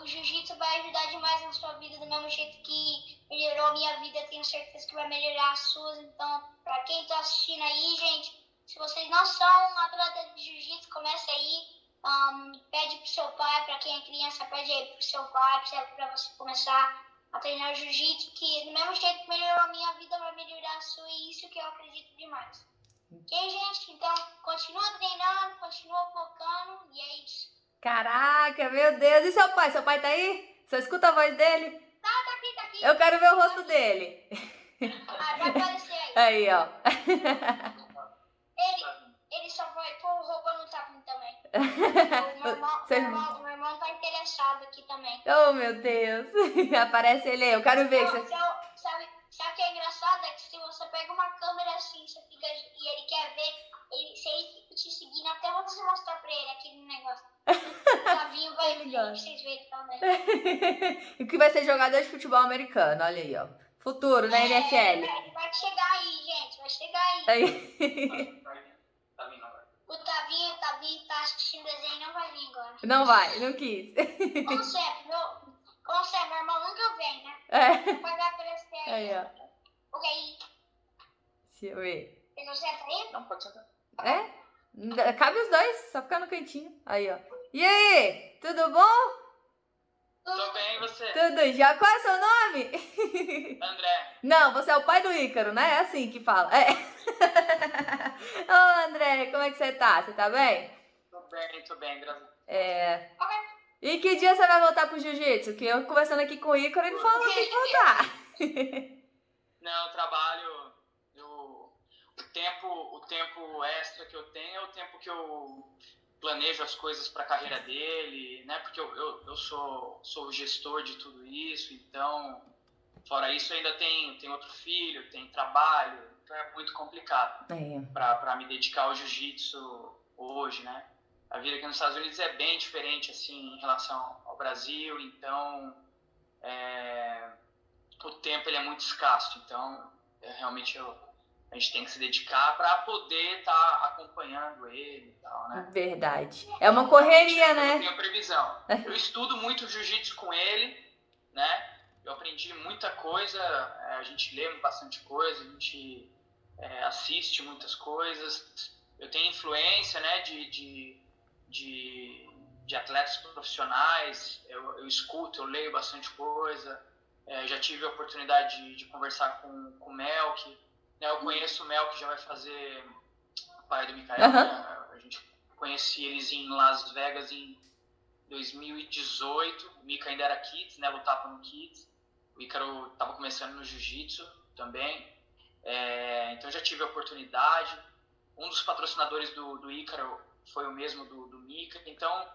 o jiu-jitsu vai ajudar demais na sua vida, do mesmo jeito que melhorou a minha vida, tenho certeza que vai melhorar as suas. Então, pra quem tá assistindo aí, gente, se vocês não são atleta de jiu-jitsu, comece aí. Um, pede pro seu pai, pra quem é criança, pede aí pro seu pai, pra você começar a treinar jiu-jitsu, que do mesmo jeito que melhorou a minha vida, vai melhorar a sua, e isso que eu acredito demais. Ok, gente? Então, continua treinando, continua focando, e é isso. Caraca, meu Deus. E seu pai? Seu pai tá aí? Você escuta a voz dele? Tá, tá aqui, tá aqui. Eu quero ver o rosto dele. Ah, vai aparecer aí. *laughs* Aí, ó. *laughs* Ele, ele só vai pôr roupa no tapinho também. O meu irmão, *laughs* meu irmão, meu irmão tá interessado aqui também. Oh, meu Deus. *laughs* Aparece ele aí. Eu quero ver. Não, Você... então, sabe, sabe o que é engraçado? É que se você pega uma câmera assim, você fica, e ele quer ver, ele, se ele te seguindo até você mostrar pra ele aquele negócio. *laughs* O Tavinho vai ver, vocês verem também. o que vai ser jogador de futebol americano. Olha aí, ó. Futuro na É, NFL. vai- vai chegar aí, gente, vai chegar aí. Aí. O Tavinho, o Tavinho tá assistindo desenho e não vai vir agora. Não vai, não quis. Como sempre, meu, como sempre, meu irmão nunca vem, né? É. Vai aparecer aí. Aí, ó. Ok, aí, Deixa eu ver. você não senta aí? Não, pode sentar. É? Cabe os dois, só ficar no cantinho. Aí, ó. E aí, tudo bom? Tô bem, e você? Tudo já? Qual é o seu nome? *laughs* André, Não, você é o pai do Ícaro, né? É assim que fala. É. *laughs* Ô, André, como é que você tá? Você tá bem? tô bem, tô bem, graças a Deus. É. Ok. E que dia você vai voltar pro jiu-jitsu? Que eu conversando aqui com o Ícaro, ele falou que tem que voltar. *laughs* Não, eu trabalho. Eu... tempo, o tempo extra que eu tenho é o tempo que eu planejo as coisas para a carreira dele, né? Porque eu, eu, eu, sou, sou o gestor de tudo isso, então, fora isso, ainda tem, tem outro filho, tem trabalho, então é muito complicado é. para me dedicar ao jiu-jitsu hoje, né? A vida aqui nos Estados Unidos é bem diferente, assim, em relação ao Brasil, então, é, o tempo ele é muito escasso, então, é, realmente eu a gente tem que se dedicar para poder estar tá acompanhando ele e tal, né? Verdade. É uma correria, eu né? Eu tenho previsão. Eu estudo muito jiu-jitsu com ele, né? Eu aprendi muita coisa, é, a gente lê bastante coisa, a gente é, assiste muitas coisas. Eu tenho influência, né, de, de, de, de atletas profissionais, eu, eu, escuto, eu leio bastante coisa. É, já tive a oportunidade de, de conversar com, com o Melk, eu conheço o Mel, que já vai fazer o pai do Mikael. Né? A gente conheci eles em Las Vegas em 2018. O Mika ainda era Kids, né? Lutava no Kids. O Ícaro estava começando no Jiu-Jitsu também. É, então já tive a oportunidade. Um dos patrocinadores do, do Ícaro foi o mesmo do, do Mika. Então,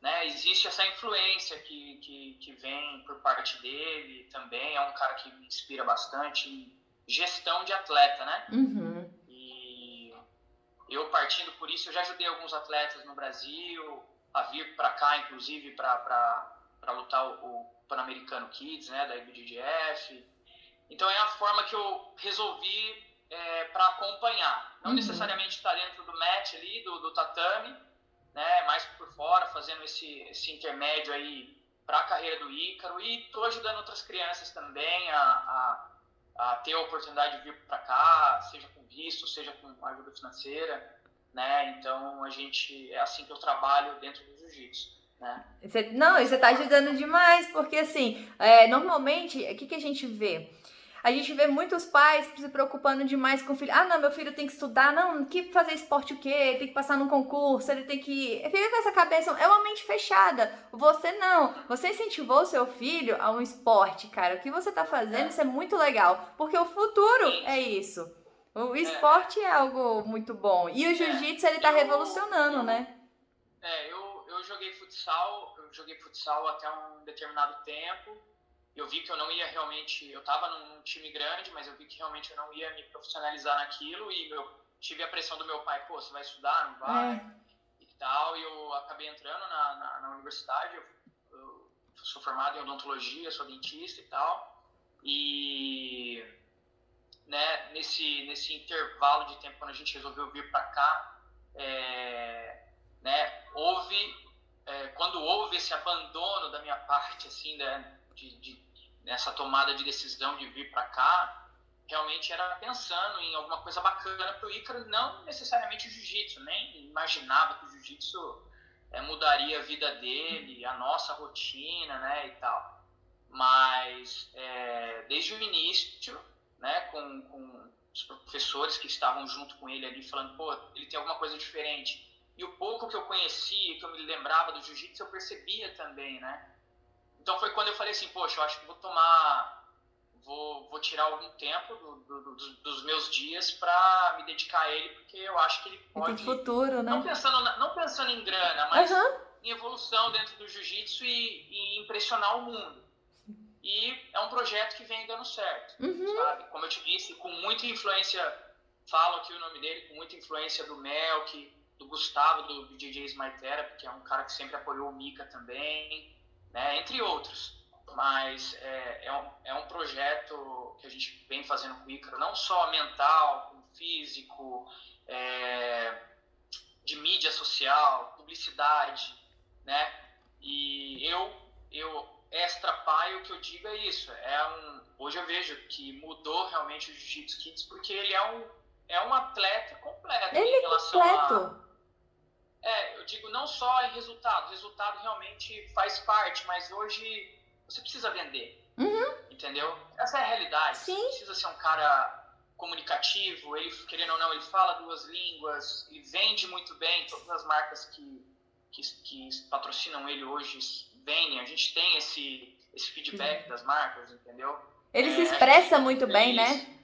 né, existe essa influência que, que, que vem por parte dele também. É um cara que me inspira bastante gestão de atleta, né? Uhum. E eu partindo por isso, eu já ajudei alguns atletas no Brasil a vir para cá, inclusive para lutar o, o Pan-Americano Kids, né, da IBDF. Então é a forma que eu resolvi é, para acompanhar, não uhum. necessariamente estar dentro do match ali, do, do tatame, né, mais por fora, fazendo esse, esse intermédio aí para a carreira do Ícaro e estou ajudando outras crianças também a, a a ter a oportunidade de vir para cá, seja com visto, seja com ajuda financeira, né? Então a gente é assim que eu trabalho dentro do jiu-jitsu. Né? Não, você está ajudando demais, porque assim, é, normalmente, o que, que a gente vê? A gente vê muitos pais se preocupando demais com o filho. Ah, não, meu filho tem que estudar, não, que fazer esporte o quê? Tem que passar num concurso, ele tem que. Fica com essa cabeça, é uma mente fechada. Você não. Você incentivou seu filho a um esporte, cara. O que você tá fazendo, isso é muito legal. Porque o futuro é isso. O esporte é algo muito bom. E o jiu-jitsu, ele tá revolucionando, né? É, eu, eu joguei futsal, eu joguei futsal até um determinado tempo eu vi que eu não ia realmente. Eu estava num time grande, mas eu vi que realmente eu não ia me profissionalizar naquilo e eu tive a pressão do meu pai: pô, você vai estudar, não vai? É. E tal. E eu acabei entrando na, na, na universidade. Eu, eu, sou formado em odontologia, sou dentista e tal. E né, nesse, nesse intervalo de tempo, quando a gente resolveu vir para cá, é, né, houve. É, quando houve esse abandono da minha parte, assim, né, de, de nessa tomada de decisão de vir para cá, realmente era pensando em alguma coisa bacana para o Ícaro, não necessariamente o jiu-jitsu, nem imaginava que o jiu-jitsu é, mudaria a vida dele, a nossa rotina, né, e tal. Mas é, desde o início, né, com, com os professores que estavam junto com ele ali, falando, pô, ele tem alguma coisa diferente. E o pouco que eu conhecia, que eu me lembrava do jiu-jitsu, eu percebia também, né? Então foi quando eu falei assim, poxa, eu acho que vou tomar, vou, vou tirar algum tempo do, do, do, dos meus dias para me dedicar a ele, porque eu acho que ele pode... Tem futuro, né? Não pensando, não pensando em grana, mas uhum. em evolução dentro do jiu-jitsu e, e, impressionar o mundo. E é um projeto que vem dando certo, uhum. sabe? Como eu te disse, com muita influência, falo aqui o nome dele, com muita influência do Melk, do Gustavo, do, do DJ Smart Therapy, que é um cara que sempre apoiou o Mika também, né, entre outros. Mas é, é, um, é um projeto que a gente vem fazendo com o Ícaro, não só mental, como físico, é, de mídia social, publicidade, né? E eu, eu extra pai, o que eu digo é isso. É um, hoje eu vejo que mudou realmente o Jiu-Jitsu Kids porque ele é um, é um atleta completo ele é é completo. a é, eu digo não só em resultado, resultado realmente faz parte, mas hoje você precisa vender. Uhum. Entendeu? Essa é a realidade. Sim. Você precisa ser um cara comunicativo, ele, querendo ou não, ele fala duas línguas, ele vende muito bem, todas as marcas que, que, que patrocinam ele hoje vendem, a gente tem esse, esse feedback uhum. das marcas, entendeu? Ele é, se expressa muito bem, né?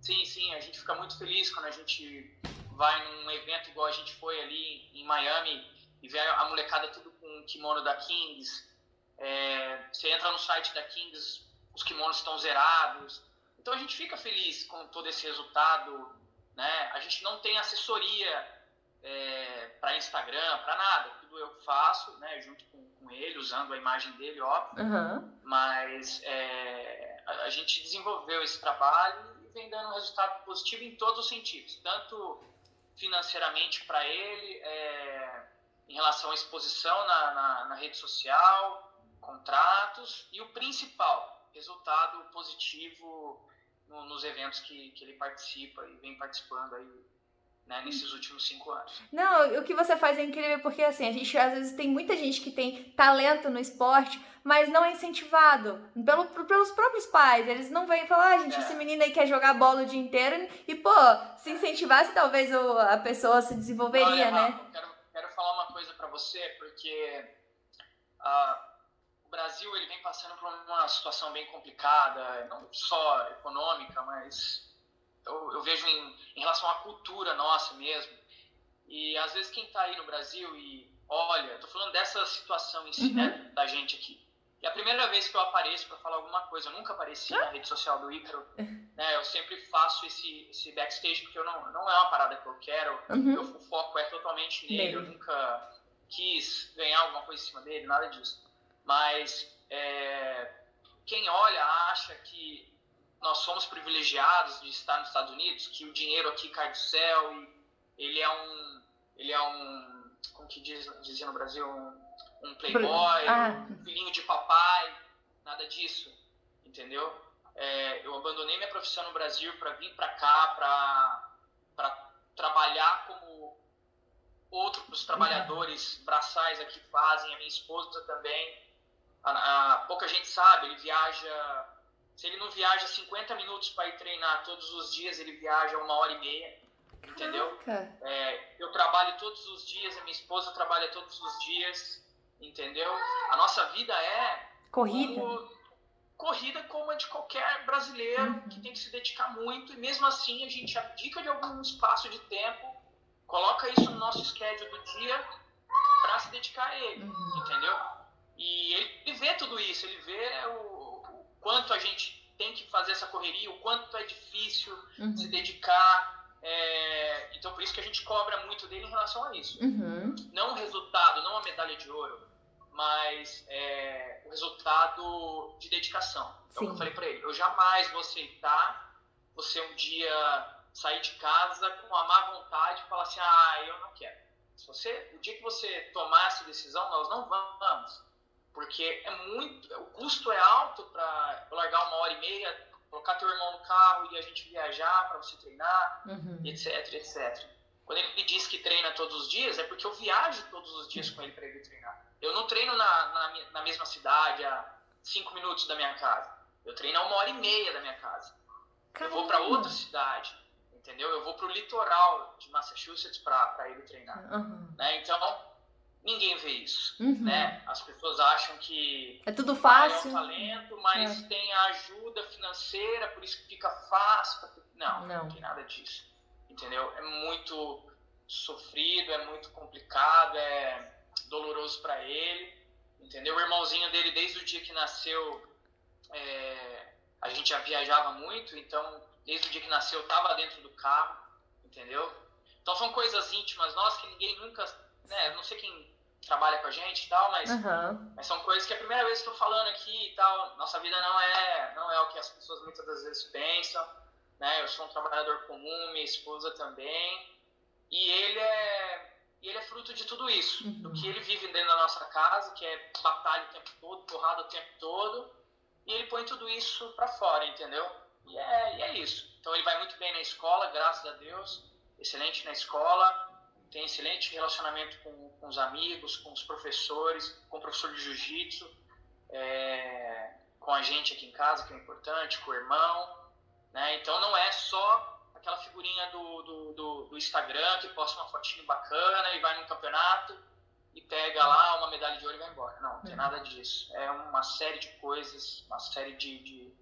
sim, sim, a gente fica muito feliz quando a gente vai num evento igual a gente foi ali em Miami e vê a molecada tudo com kimono da Kings. É, você entra no site da Kings, os kimonos estão zerados. Então a gente fica feliz com todo esse resultado. Né? A gente não tem assessoria é, para Instagram, para nada. Tudo eu faço, né, junto com, com ele, usando a imagem dele, óbvio. Uhum. Mas é, a, a, gente desenvolveu esse trabalho e vem dando um resultado positivo em todos os sentidos, tanto financeiramente para ele, é, em relação à exposição na, na, na rede social, contratos e o principal, resultado positivo no, nos eventos que, que ele participa e vem participando aí né, nesses últimos cinco anos. Não, o que você faz é incrível porque assim, a gente às vezes tem muita gente que tem talento no esporte, mas não é incentivado pelo, pelos próprios pais. Eles não vêm falar, ah, gente, é. esse menino aí quer jogar bola o dia inteiro e, pô, se incentivasse, talvez o, a pessoa se desenvolveria, Olha, né? Rafa, quero, quero falar uma coisa para você, porque uh, o Brasil ele vem passando por uma situação bem complicada, não só econômica, mas eu, eu vejo em, em, relação à cultura nossa mesmo. E às vezes quem está aí no Brasil e olha, estou falando dessa situação em si, uhum. né, da gente aqui. E a primeira vez que eu apareço para falar alguma coisa, eu nunca apareci na rede social do Ícaro, né? Eu sempre faço esse, esse backstage porque eu não, não é uma parada que eu quero. Uhum. Eu, o foco é totalmente nele. Eu nunca quis ganhar alguma coisa em cima dele, nada disso. Mas é, quem olha acha que nós somos privilegiados de estar nos Estados Unidos, que o dinheiro aqui cai do céu e ele é um, ele é um, como que diz, dizia no Brasil, um, um playboy, ah. um filhinho de papai, nada disso, entendeu? É, eu abandonei minha profissão no Brasil para vir para cá, para trabalhar como outros trabalhadores braçais aqui fazem, a minha esposa também. A, a, pouca gente sabe, ele viaja se ele não viaja 50 minutos para ir treinar todos os dias, ele viaja uma hora e meia. Entendeu? É, eu trabalho todos os dias, a minha esposa trabalha todos os dias. Entendeu? A nossa vida é. Corrida. Como, corrida como a de qualquer brasileiro uhum. que tem que se dedicar muito. E mesmo assim, a gente abdica de algum espaço de tempo, coloca isso no nosso schedule do dia para se dedicar a ele. Uhum. Entendeu? E ele vê tudo isso, ele vê o quanto a gente tem que fazer essa correria, o quanto é difícil uhum. se dedicar. É, então, por isso que a gente cobra muito dele em relação a isso. Uhum. Não o resultado, não a medalha de ouro, mas é, o resultado de dedicação. Então, eu falei para ele: eu jamais vou aceitar você um dia sair de casa com a má vontade e falar assim: ah, eu não quero. Se você, o dia que você tomar essa decisão, nós não vamos porque é muito, o custo é alto para largar uma hora e meia, colocar teu irmão no carro e a gente viajar para você treinar, uhum. etc, etc. Quando ele diz que treina todos os dias, é porque eu viajo todos os dias com ele para ele treinar. Eu não treino na, na, na, mesma cidade, a cinco minutos da minha casa. Eu treino a uma hora e meia da minha casa. Caramba. Eu vou para outra cidade, entendeu? Eu vou para o litoral de Massachusetts para ele treinar. Uhum. Né? Então, ninguém vê isso, uhum. né? As pessoas acham que é tudo fácil, é um talento, mas é. tem a ajuda financeira, por isso que fica fácil. Não, não, não tem nada disso, entendeu? É muito sofrido, é muito complicado, é doloroso para ele, entendeu? O irmãozinho dele, desde o dia que nasceu, é... a gente já viajava muito, então desde o dia que nasceu, tava dentro do carro, entendeu? Então são coisas íntimas nós que ninguém nunca né, não sei quem trabalha com a gente e tal, mas, uhum. mas são coisas que é a primeira vez que estou falando aqui e tal. Nossa vida não é, não é o que as pessoas muitas das vezes pensam, né? Eu sou um trabalhador comum, minha esposa também, e ele é, ele é fruto de tudo isso, uhum. do que ele vive dentro da nossa casa, que é batalha o tempo todo, porrada o tempo todo, e ele põe tudo isso para fora, entendeu? E é, e é isso. Então ele vai muito bem na escola, graças a Deus, excelente na escola, tem excelente relacionamento com, com os amigos, com os professores, com o professor de jiu-jitsu, é, com a gente aqui em casa, que é importante, com o irmão. Né? Então não é só aquela figurinha do, do, do, do Instagram que posta uma fotinho bacana e vai num campeonato e pega lá uma medalha de ouro e vai embora. Não, não tem nada disso. É uma série de coisas, uma série de, de,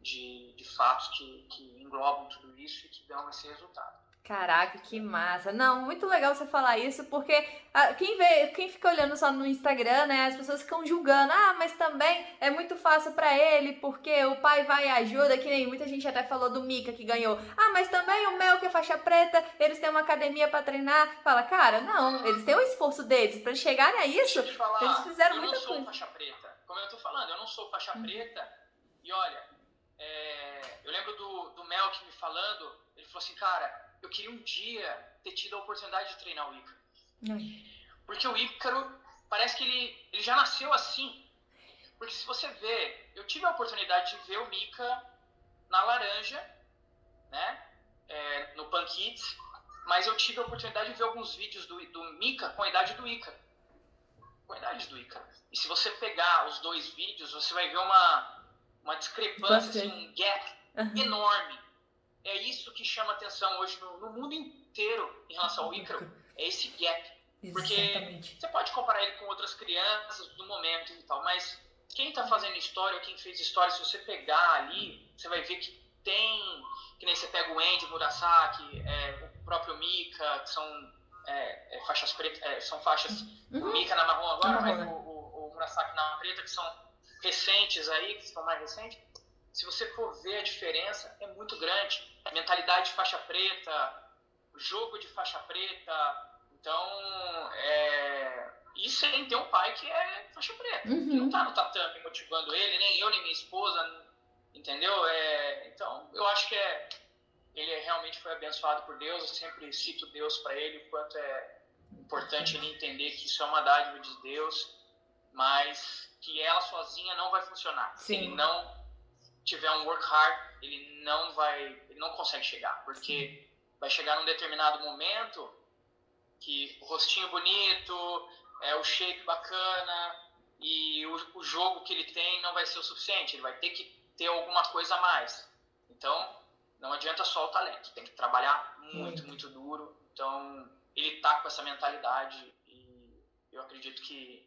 de, de fatos que, que englobam tudo isso e que dão esse resultado. Caraca, que massa. Não, muito legal você falar isso, porque ah, quem vê, quem fica olhando só no Instagram, né, as pessoas ficam julgando. Ah, mas também é muito fácil para ele, porque o pai vai e ajuda, que nem muita gente até falou do Mika que ganhou. Ah, mas também o Mel que é faixa preta, eles têm uma academia para treinar. Fala, cara, não, eles têm o esforço deles para chegarem a isso. Falar, eles fizeram eu muita não sou coisa. faixa preta. Como eu tô falando, eu não sou faixa preta. E olha, é, eu lembro do, do Mel que me falando, ele falou assim, cara, eu queria um dia ter tido a oportunidade de treinar o Ícaro. Porque o Ícaro, parece que ele, ele já nasceu assim. Porque se você vê, eu tive a oportunidade de ver o Mika na Laranja, né? É, no Pan Kids, mas eu tive a oportunidade de ver alguns vídeos do, do Mika com a idade do Ícaro. Com a idade do Ícaro. E se você pegar os dois vídeos, você vai ver uma, uma discrepância, assim, um gap enorme. É isso que chama atenção hoje no, no mundo inteiro em relação ao Ícaro. É esse gap. Porque Exatamente. você pode comparar ele com outras crianças do momento e tal, mas quem está fazendo história, quem fez história, se você pegar ali, você vai ver que tem, que nem você pega o Andy Murasaki, é, o próprio Mika, que são é, é, faixas pretas, é, são faixas, Uhum. o Mika na marrom agora, Na mas o, o, o Murasaki na preta, que são recentes aí, que estão mais recentes. Se você for ver a diferença, é muito grande. Mentalidade de faixa preta, jogo de faixa preta, então, é... e sem ter um pai que é faixa preta, Uhum. que não tá no tatame motivando ele, nem eu, nem minha esposa, entendeu? É... Então, eu acho que é... ele realmente foi abençoado por Deus, eu sempre cito Deus para ele, o quanto é importante ele entender que isso é uma dádiva de Deus, mas que ela sozinha não vai funcionar. Sim. ele não tiver um work hard, ele não vai, ele não consegue chegar, porque vai chegar num determinado momento que o rostinho bonito, é o shape bacana e o, o jogo que ele tem não vai ser o suficiente, ele vai ter que ter alguma coisa a mais. Então, não adianta só o talento, tem que trabalhar muito, Muito. muito duro. Então, ele tá com essa mentalidade e eu acredito que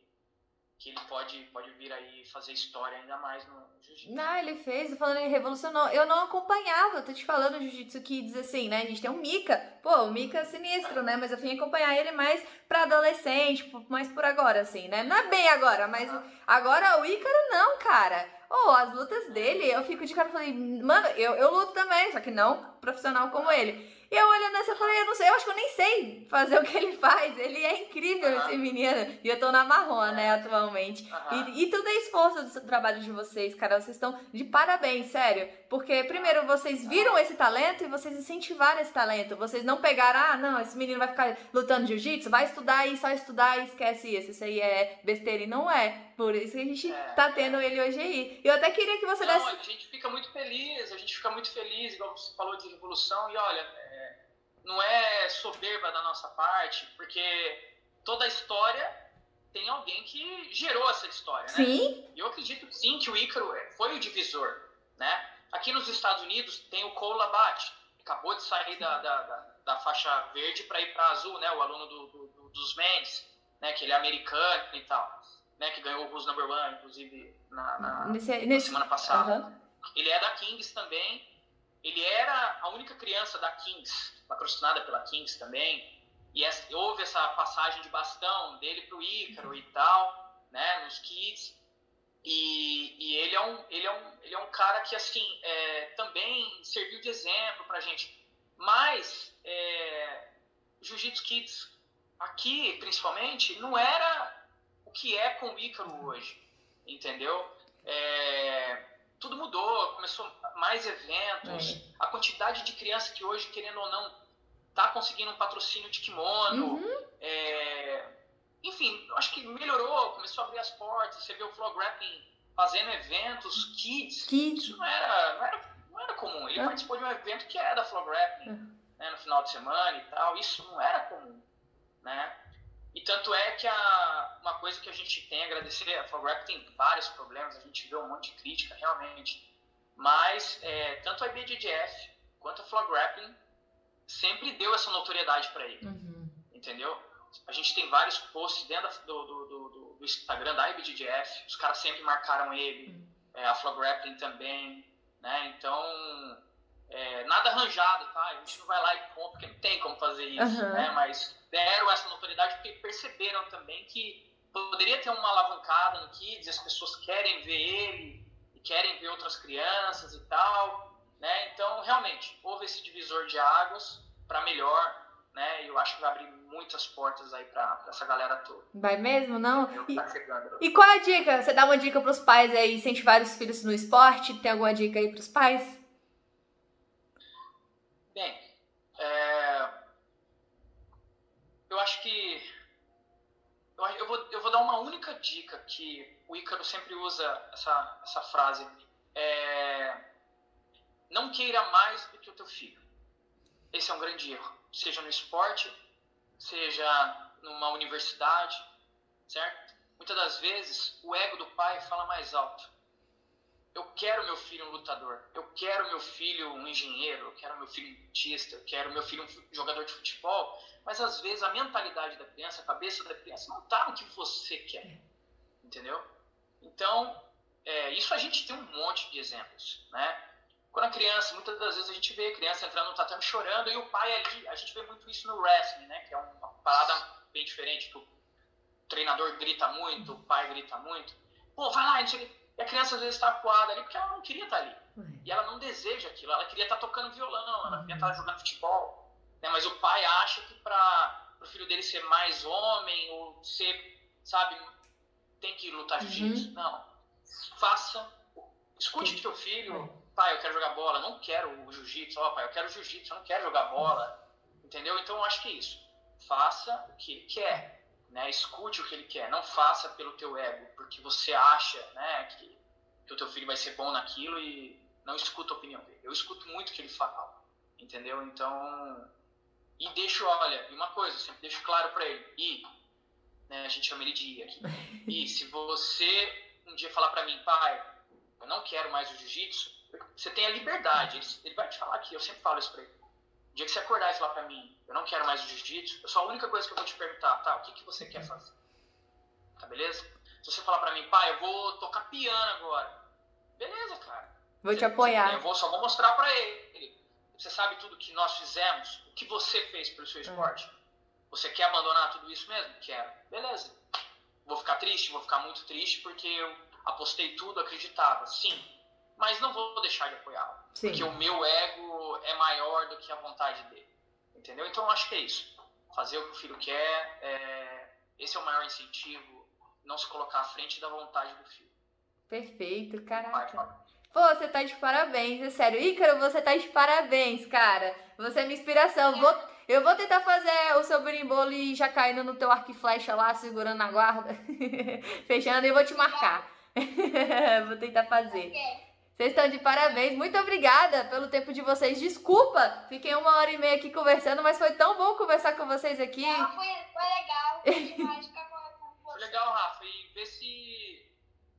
que ele pode pode vir aí fazer história ainda mais no jiu-jitsu. Não, ele fez, falando, ele revolucionou. Eu não acompanhava, eu tô te falando, Jiu-Jitsu Kids, assim, né? A gente tem um Mika. Pô, o Mika é sinistro, né? Mas eu vim acompanhar ele mais pra adolescente, mais por agora, assim, né? Não é bem agora, mas agora o Ícaro não, cara. Ô, as lutas dele, eu fico de cara e falei, mano, eu, eu luto também, só que não profissional como ele. E eu olhando assim, eu falei, eu não sei, eu acho que eu nem sei fazer o que ele faz. Ele é incrível, Aham. esse menino. E eu tô na marrom, né, atualmente. Aham. E, e tudo é esforço do trabalho de vocês, cara. Vocês estão de parabéns, sério. Porque, primeiro, vocês viram esse talento e vocês incentivaram esse talento. Vocês não pegaram, ah, não, esse menino vai ficar lutando jiu-jitsu, vai estudar e só estudar e esquece isso. Isso aí é besteira. E não é. Por isso que a gente É. tá tendo ele hoje aí. Eu até queria que você Não, desse. a gente fica muito feliz, a gente fica muito feliz, igual você falou de revolução, e olha, é, não é soberba da nossa parte, porque toda a história tem alguém que gerou essa história, né? Sim, eu acredito sim que o Ícaro foi o divisor, né? Aqui nos Estados Unidos tem o Cole Labat, que acabou de sair da, da, da, da faixa verde para ir para azul, né? O aluno do, do- do- dos Mendes, né? Que ele é americano e tal, né? Que ganhou o Who's Number One, inclusive, na, na- nesse, na nesse... semana passada. Aham. Ele é da Kings também. Ele era a única criança da Kings, patrocinada pela Kings também. E essa- houve essa passagem de bastão dele pro Ícaro e tal, né, nos Kids. E, e ele, é um, ele, é um, ele é um cara que, assim, é, também serviu de exemplo pra gente. Mas, é, o Jiu-Jitsu Kids, aqui, principalmente, não era o que é com o Ícaro hoje, entendeu? É, tudo mudou, começou mais eventos, a quantidade de criança que hoje, querendo ou não, tá conseguindo um patrocínio de kimono, Uhum. é, enfim, acho que melhorou, começou a abrir as portas, você vê o Flow Grappling fazendo eventos, kids, Kids. isso não era, não era, não era comum, ele É. participou de um evento que é da Flow Grappling, né, no final de semana e tal, isso não era comum, né, e tanto é que a, uma coisa que a gente tem a agradecer, a Grappling tem vários problemas, a gente vê um monte de crítica, realmente, mas é, tanto a IBJJF quanto a Grappling sempre deu essa notoriedade para ele, Uhum. entendeu? A gente tem vários posts dentro do, do, do, do- Instagram da IBJJF, os caras sempre marcaram ele, Uhum. é, a Grappling também, né? Então, É, nada arranjado, tá? A gente não vai lá e compra, porque não tem como fazer isso, uhum. né? Mas deram essa notoriedade porque perceberam também que poderia ter uma alavancada no Kids, as pessoas querem ver ele, e querem ver outras crianças e tal, né? Então, realmente, houve esse divisor de águas para melhor, né? E eu acho que vai abrir muitas portas aí para essa galera toda. Vai mesmo, não? E, tá e qual é a dica? Você dá uma dica para os pais aí incentivar os filhos no esporte? Tem alguma dica aí para os pais? Eu acho que eu vou, eu vou dar uma única dica que o Ícaro sempre usa essa, essa frase. É, não queira mais do que o teu filho. Esse é um grande erro. Seja no esporte, seja numa universidade, certo? Muitas das vezes o ego do pai fala mais alto. Eu quero meu filho um lutador, eu quero meu filho um engenheiro, eu quero meu filho um dentista, eu quero meu filho um jogador de futebol, mas às vezes a mentalidade da criança, a cabeça da criança não está no que você quer, entendeu? Então, é, isso a gente tem um monte de exemplos, né? Quando a criança, muitas das vezes a gente vê a criança entrando no tatame chorando e o pai ali, a gente vê muito isso no wrestling, né? Que é uma parada bem diferente, que o treinador grita muito, o pai grita muito. Pô, vai lá, e a criança às vezes está acuada ali porque ela não queria estar tá ali. E ela não deseja aquilo, ela queria estar tá tocando violão, ela queria estar tá jogando futebol. Né? Mas o pai acha que para o filho dele ser mais homem ou ser, sabe, tem que lutar uhum. jiu-jitsu. Não. Faça. Escute teu filho. Pai, eu quero jogar bola. Não quero o jiu-jitsu. Ó, oh, pai, eu quero jiu-jitsu. Eu não quero jogar bola. Entendeu? Então eu acho que é isso. Faça o que ele quer. Né? Escute o que ele quer. Não faça pelo teu ego. Porque você acha né, que, que o teu filho vai ser bom naquilo e não escuta a opinião dele. Eu escuto muito o que ele fala. Entendeu? Então e deixo, olha, uma coisa, sempre deixo claro para ele. E, né, a gente chama ele de I aqui. *laughs* E se você um dia falar para mim, pai, eu não quero mais o jiu-jitsu, você tem a liberdade. Ele, ele, vai te falar aqui, eu sempre falo isso pra ele. O dia que você acordar e falar pra mim, eu não quero mais o jiu-jitsu, eu só a única coisa que eu vou te perguntar, tá, o que, que você quer fazer? Tá beleza? Se você falar pra mim, pai, eu vou tocar piano agora. Beleza, cara. Vou você, te apoiar. Eu vou, só vou mostrar pra ele. Você sabe tudo que nós fizemos? O que você fez pelo seu esporte? Você quer abandonar tudo isso mesmo? Quero. Beleza. Vou ficar triste? Vou ficar muito triste porque eu apostei tudo, acreditava. Sim. Mas não vou deixar de apoiá-lo. Porque o meu ego é maior do que a vontade dele. Entendeu? Então eu acho que é isso. Fazer o que o filho quer. É... Esse é o maior incentivo. Não se colocar à frente da vontade do filho. Perfeito, caraca. Pô, você tá de parabéns, é sério. Ícaro, você tá de parabéns, cara. Você é minha inspiração. Vou, eu vou tentar fazer o seu berimbolo e já caindo no teu arco e flecha lá, segurando a guarda. *laughs* Fechando e vou te marcar. *laughs* vou tentar fazer. Vocês estão de parabéns. Muito obrigada pelo tempo de vocês. Desculpa, fiquei uma hora e meia aqui conversando, mas foi tão bom conversar com vocês aqui. Não, foi, foi legal. Foi demais ficar com você. Foi legal, Rafa. E ver se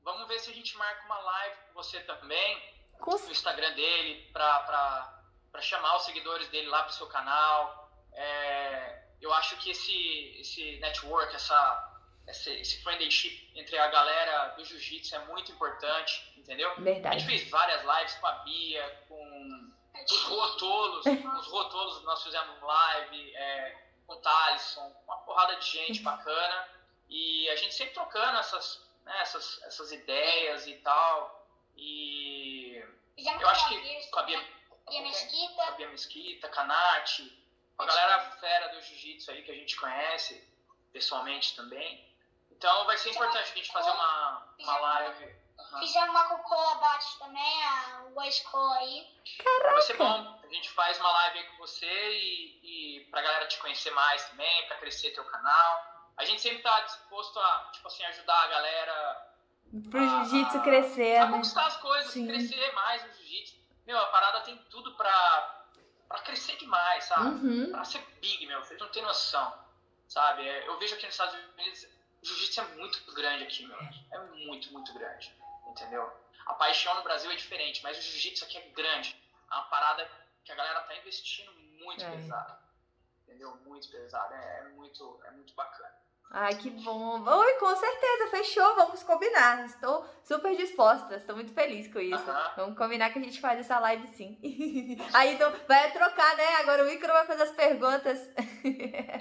Vamos ver se a gente marca uma live com você também, com... no Instagram dele, para chamar os seguidores dele lá para o seu canal. É, eu acho que esse, esse network, essa, esse, esse friendship entre a galera do jiu-jitsu é muito importante, entendeu? Verdade. A gente fez várias lives com a Bia, com os rotolos, *laughs* os rotolos nós fizemos live, é, com o Thalisson, uma porrada de gente *laughs* bacana. E a gente sempre trocando essas né, essas, essas ideias e tal. E Fizemos eu acho que com a Bia, Bia Mesquita, a Bia Mesquita, Kanati, a galera fera do jiu-jitsu aí que a gente conhece pessoalmente também. Então vai ser importante a gente fazer uma, uma live. Uhum. Fizemos uma com o também, a Ua Escola aí. Caraca. Vai ser bom. A gente faz uma live aí com você e, e pra galera te conhecer mais também, pra crescer teu canal a gente sempre tá disposto a, tipo assim, ajudar a galera. Pro jiu-jitsu crescer, a, né? conquistar as coisas, Sim. crescer mais no jiu-jitsu. Meu, a parada tem tudo pra, pra crescer demais, sabe? Uhum. Pra ser big, meu. Vocês não tem noção, sabe? É, eu vejo aqui nos Estados Unidos, o jiu-jitsu é muito grande aqui, meu. É muito, muito grande, entendeu? A paixão no Brasil é diferente, mas o jiu-jitsu aqui é grande. É uma parada que a galera tá investindo muito é. pesado. Entendeu? Muito pesado. É, é, muito, é muito bacana. Ai, que bom. Oi, com certeza, fechou, vamos combinar. Estou super disposta, estou muito feliz com isso. Aham. Vamos combinar que a gente faz essa live sim. *laughs* Aí então vai trocar, né? Agora o Ícaro vai fazer as perguntas. É,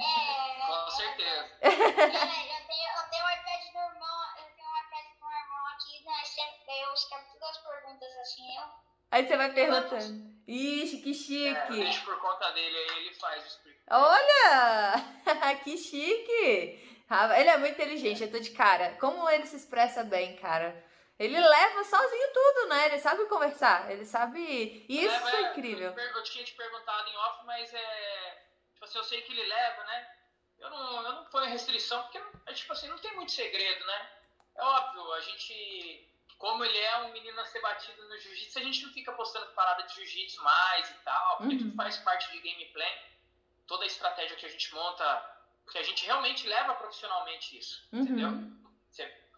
Com certeza. *laughs* é, eu, tenho, eu tenho o iPad do irmão, eu tenho o iPad do meu irmão aqui, né? Sempre, daí eu escrevo todas as perguntas assim, eu. Aí você vai perguntando. Ixi, que É, chique. deixo por conta dele, aí ele faz o explica. Olha! *laughs* que chique! Ele é muito inteligente, eu tô de cara. Como ele se expressa bem, cara. Ele leva sozinho tudo, né? Ele sabe conversar, ele sabe. E isso Leva- foi incrível. Eu, tinha te perguntado em off, mas é. Tipo assim, eu sei que ele leva, né? Eu não, eu não ponho restrição, porque, é, tipo assim, não tem muito segredo, né? É óbvio, a gente. Como ele é um menino a ser batido no jiu-jitsu, a gente não fica postando parada de jiu-jitsu mais e tal, porque Uhum. tudo faz parte de gameplay. Toda a estratégia que a gente monta, porque a gente realmente leva profissionalmente isso, entendeu? Uhum.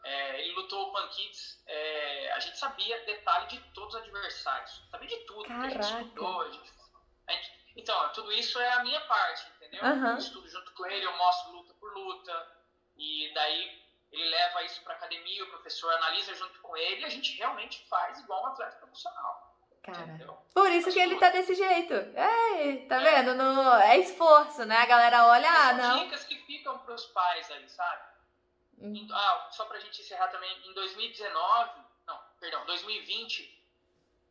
É, ele lutou o Pankids, é, a gente sabia detalhe de todos os adversários, sabia de tudo, porque a gente estudou, a gente, a gente- então, tudo isso é a minha parte, entendeu? Aham. Eu estudo junto com ele, eu mostro luta por luta, e daí ele leva isso pra academia, o professor analisa junto com ele, e a gente realmente faz igual um atleta profissional, Cara. Por isso que ele tá desse jeito. É, tá vendo? No, é esforço, né? A galera olha, ah, não. dicas que ficam pros pais aí, sabe? Hum. Em- ah, só pra gente encerrar também, em 2019, não, perdão, 2020,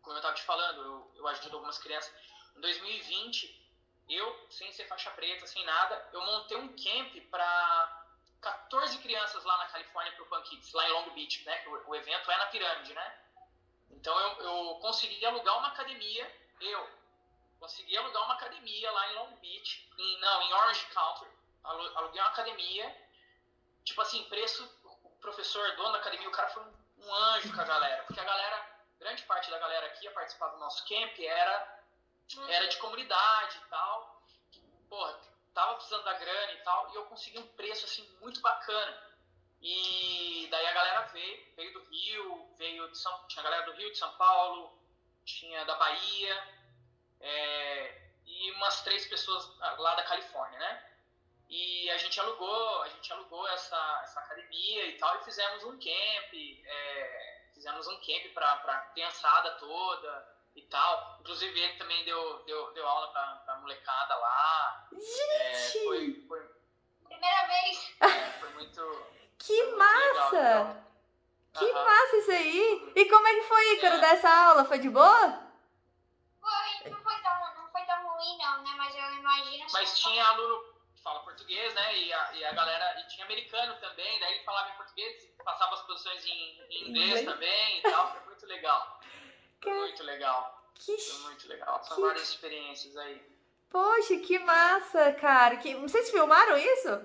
como eu tava te falando, eu, eu ajudo algumas crianças. Em 2020, eu, sem ser faixa preta, sem nada, eu montei um camp pra 14 crianças lá na Califórnia pro Pan Kids, lá em Long Beach, né? O, o evento é na pirâmide, né? Então eu, eu consegui alugar uma academia, eu consegui alugar uma academia lá em Long Beach, em, não, em Orange County, alu- aluguei uma academia, tipo assim, preço, o professor, dono da academia, o cara foi um, anjo com a galera, porque a galera, grande parte da galera aqui a participar do nosso camp era, era de comunidade e tal, que, porra, tava precisando da grana e tal, e eu consegui um preço, assim, muito bacana. E daí a galera veio, veio do Rio, veio de São, tinha galera do Rio, de São Paulo, tinha da Bahia, é, e umas três pessoas lá da Califórnia, né? E a gente alugou, a gente alugou essa, essa academia e tal, e fizemos um camp, é, fizemos um camp pra, pra criançada toda e tal. Inclusive ele também deu, deu, deu aula pra, pra molecada lá. É, foi, foi, Primeira vez. é, foi muito. Que foi legal, massa! Que Aham. massa isso aí! E como é que foi, Ícaro, dessa aula? Foi de boa? Foi, não foi tão, não foi tão ruim não, né? Mas eu imagino. Mas tinha aluno que fala português, né? E a, e a galera. E tinha americano também, daí ele falava em português e passava as posições em, em inglês também e tal. Foi muito legal. *laughs* Foi muito legal. Que Foi muito legal. São Que- várias experiências aí. Poxa, que massa, cara. Que... Vocês filmaram isso?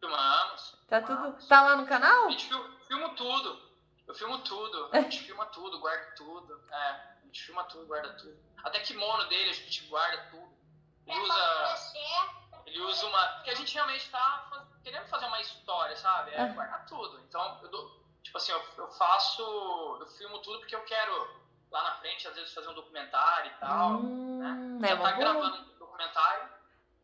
Filmamos. Tá tudo. Tá lá no canal? A gente fil- filma tudo. Eu filmo tudo. A *laughs* gente filma tudo, guarda tudo. É, a gente filma tudo, guarda tudo. Até kimono dele a gente guarda tudo. Ele É usa. Ele usa uma. Porque a gente realmente tá faz- querendo fazer uma história, sabe? É Ah. guardar tudo. Então, eu dou. Tipo assim, eu, eu faço. Eu filmo tudo porque eu quero lá na frente, às vezes, fazer um documentário e tal. Hum, Já é tá gravando um documentário.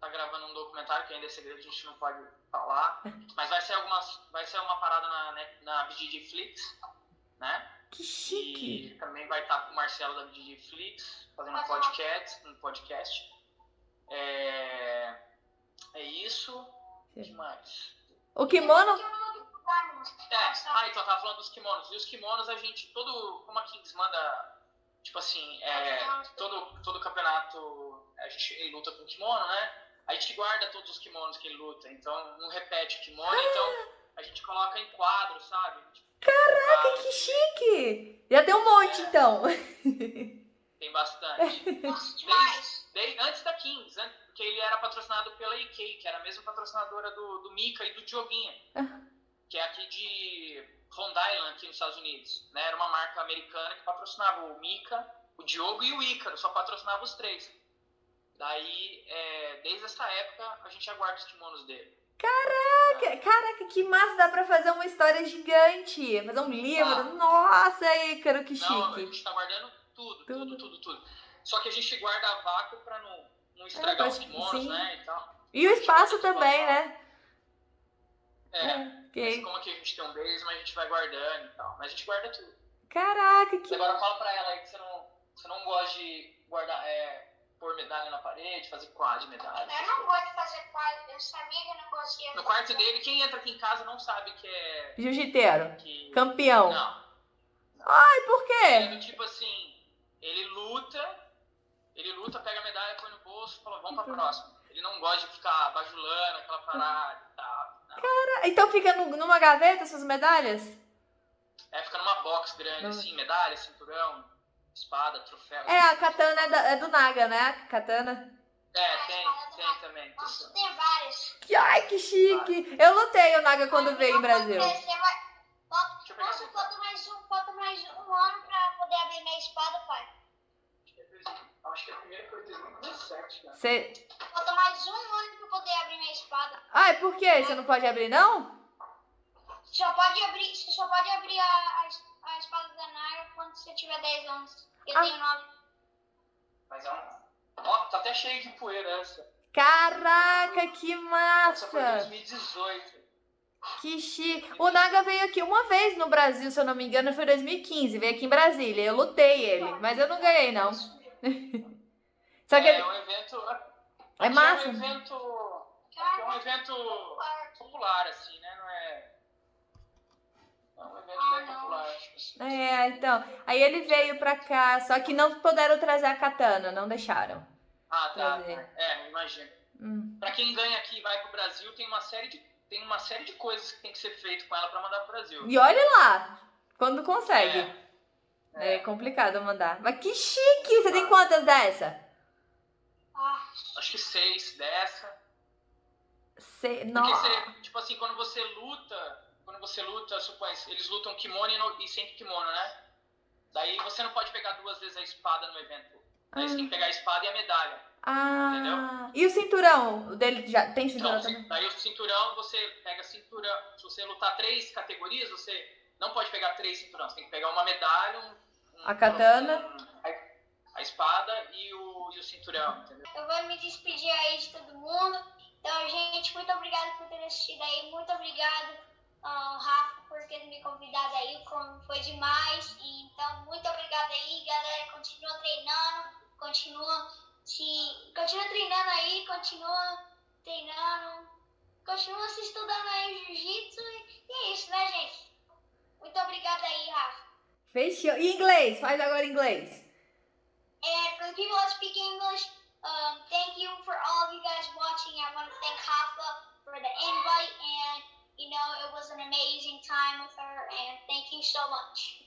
Tá gravando um documentário que ainda é segredo, a gente não pode falar. Mas vai ser algumas. Vai ser uma parada na, né, na BGG Flix, né? Que chique. E também vai estar com o Marcelo da BGG Flix, fazendo um podcast. Um podcast. É, é isso. O que mais? O kimono. É, ah, então eu tava falando dos kimonos. E os kimonos a gente, todo. Como a Kings manda, tipo assim, é, todo, todo campeonato a gente ele luta com kimono, né? A gente guarda todos os kimonos que ele luta, então não repete o kimono, então a gente coloca em quadro, sabe? Caraca, Que chique. Já tem um monte, então. *laughs* Tem bastante. Demais. Desde, antes da Kings, né? Porque ele era patrocinado pela EK, que era a mesma patrocinadora do, do Mika e do Dioguinha, que é aqui de Rhode Island, aqui nos Estados Unidos. Né? Era uma marca americana que patrocinava o Mika, o Diogo e o Ícaro, só patrocinava os três. Daí, é, desde essa época, a gente aguarda os kimonos dele. Caraca, caraca, que massa. Dá pra fazer uma história gigante. Fazer um livro. Ah. Nossa, Ícaro, que Não, a chique. gente tá guardando tudo, Tudo. tudo, tudo, tudo. Só que a gente guarda a vácuo pra não, não É, estragar pra- os kimonos, sim. né? E tal. E o espaço também, né? É. É, Mas ok. como aqui a gente tem um beijo, mas a gente vai guardando e tal. Mas a gente guarda tudo. Caraca, que. Agora fala pra ela aí que você não, você não gosta de guardar, é, pôr medalha na parede, fazer quadro de medalha. Eu não gosto de fazer quadro, eu sabia que eu não gostia. No quarto dele, quem entra aqui em casa não sabe que é. Jiu-jiteiro. Que... Campeão. Não. Ai, por Ele quê? do tipo assim, ele luta, ele luta, pega a medalha, põe no bolso e fala, vamos pra próxima. Ele não gosta de ficar bajulando aquela parada e tal. Não. Então fica no- numa gaveta essas medalhas? É, fica numa box grande, Não. assim, medalha, cinturão, espada, troféu. É, a katana é, da- é do Naga, né? A katana. É, tem, tem também. Nossa, tem vários. Que, ai, que chique. Eu lutei o Naga quando veio em Brasil. Você vai... Nossa, falta mais um, falta mais um ano pra poder abrir minha espada, pai. Acho que a primeira foi 2017, cara. Você... Falta mais um ano pra poder abrir minha espada. Ai, por quê? Você não pode abrir, não? Você só pode abrir, você só pode abrir a, a, es- a espada da Naga quando você tiver 10 anos. Eu Ah. tenho 9. Mas é um... Ó, tá até cheio de poeira essa. Caraca, que Essa foi massa. 2018. Que chique. O Naga veio aqui uma vez no Brasil, se eu não me engano, foi 2015. Veio aqui em Brasília. Eu lutei ele, mas eu não ganhei, não. *laughs* Só que é ele... um evento... É massa. É um evento... é um evento popular, assim, né? Não é... É um evento Ah, bem não. popular, acho que assim. É, então. Aí ele veio pra cá, só que não puderam trazer a katana, não deixaram. Ah, tá. Prazer. É, imagino. Hum. Pra quem ganha aqui e vai pro Brasil, tem uma série de tem uma série de coisas que tem que ser feito com ela pra mandar pro Brasil. E olha lá, quando consegue. É. É, complicado mandar. Mas que chique! Você tem quantas dessa? Ah, Acho que seis dessa. Cê... Porque você, tipo assim, quando você luta, quando você luta, supõe, eles lutam kimono e, no, e sem kimono, né? Daí você não pode pegar duas vezes a espada no evento. Daí você tem que pegar a espada e a medalha. Ah. E o cinturão? O dele já tem cinturão Então, também? daí o cinturão, você pega cinturão. Se você lutar três categorias, você não pode pegar três cinturões. Você tem que pegar uma medalha, um, um- A katana. um- a, a espada e o, e o cinturão, entendeu? eu vou me despedir aí de todo mundo. Então, gente, muito obrigado por ter assistido aí. Muito obrigado, Rafa, por ter me convidado aí. Foi demais. E, então, muito obrigado aí, galera. Continua treinando, continua se. Continua treinando aí, continua treinando. Continua se estudando aí o jiu-jitsu. E, é isso, né, gente? Muito obrigada aí, Rafa. Fechou. E inglês? Faz agora inglês. And for the people that speak English, um, thank you for all of you guys watching. I want to thank Hafa for the invite, and you know it was an amazing time with her. And thank you so much.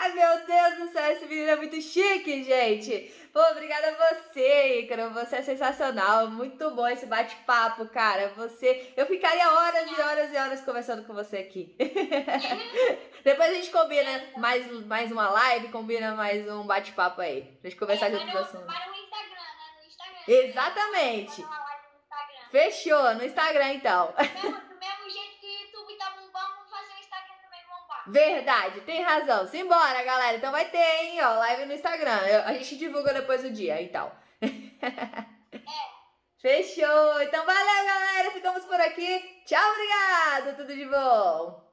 Ai, meu Deus do céu, esse menino é muito chique, gente. Pô, obrigada a você, Ícaro. Você é sensacional. Muito bom esse bate-papo, cara. Você. Eu ficaria horas e horas e horas conversando com você aqui. *laughs* Depois a gente combina mais, mais uma live, combina mais um bate-papo aí. Pra gente conversar de É, outros assuntos. mas no Instagram, né? No Instagram. Exatamente. Fechou, no Instagram então. *laughs* Do mesmo, do mesmo jeito que o YouTube tá bombando, vamos fazer o Instagram também bombar. Verdade, tem razão. Simbora, galera. Então vai ter, hein, ó, live no Instagram. Eu- a gente divulga depois o dia e tal. *laughs* Fechou. Então valeu, galera. Ficamos por aqui. Tchau, obrigado. Tudo de bom.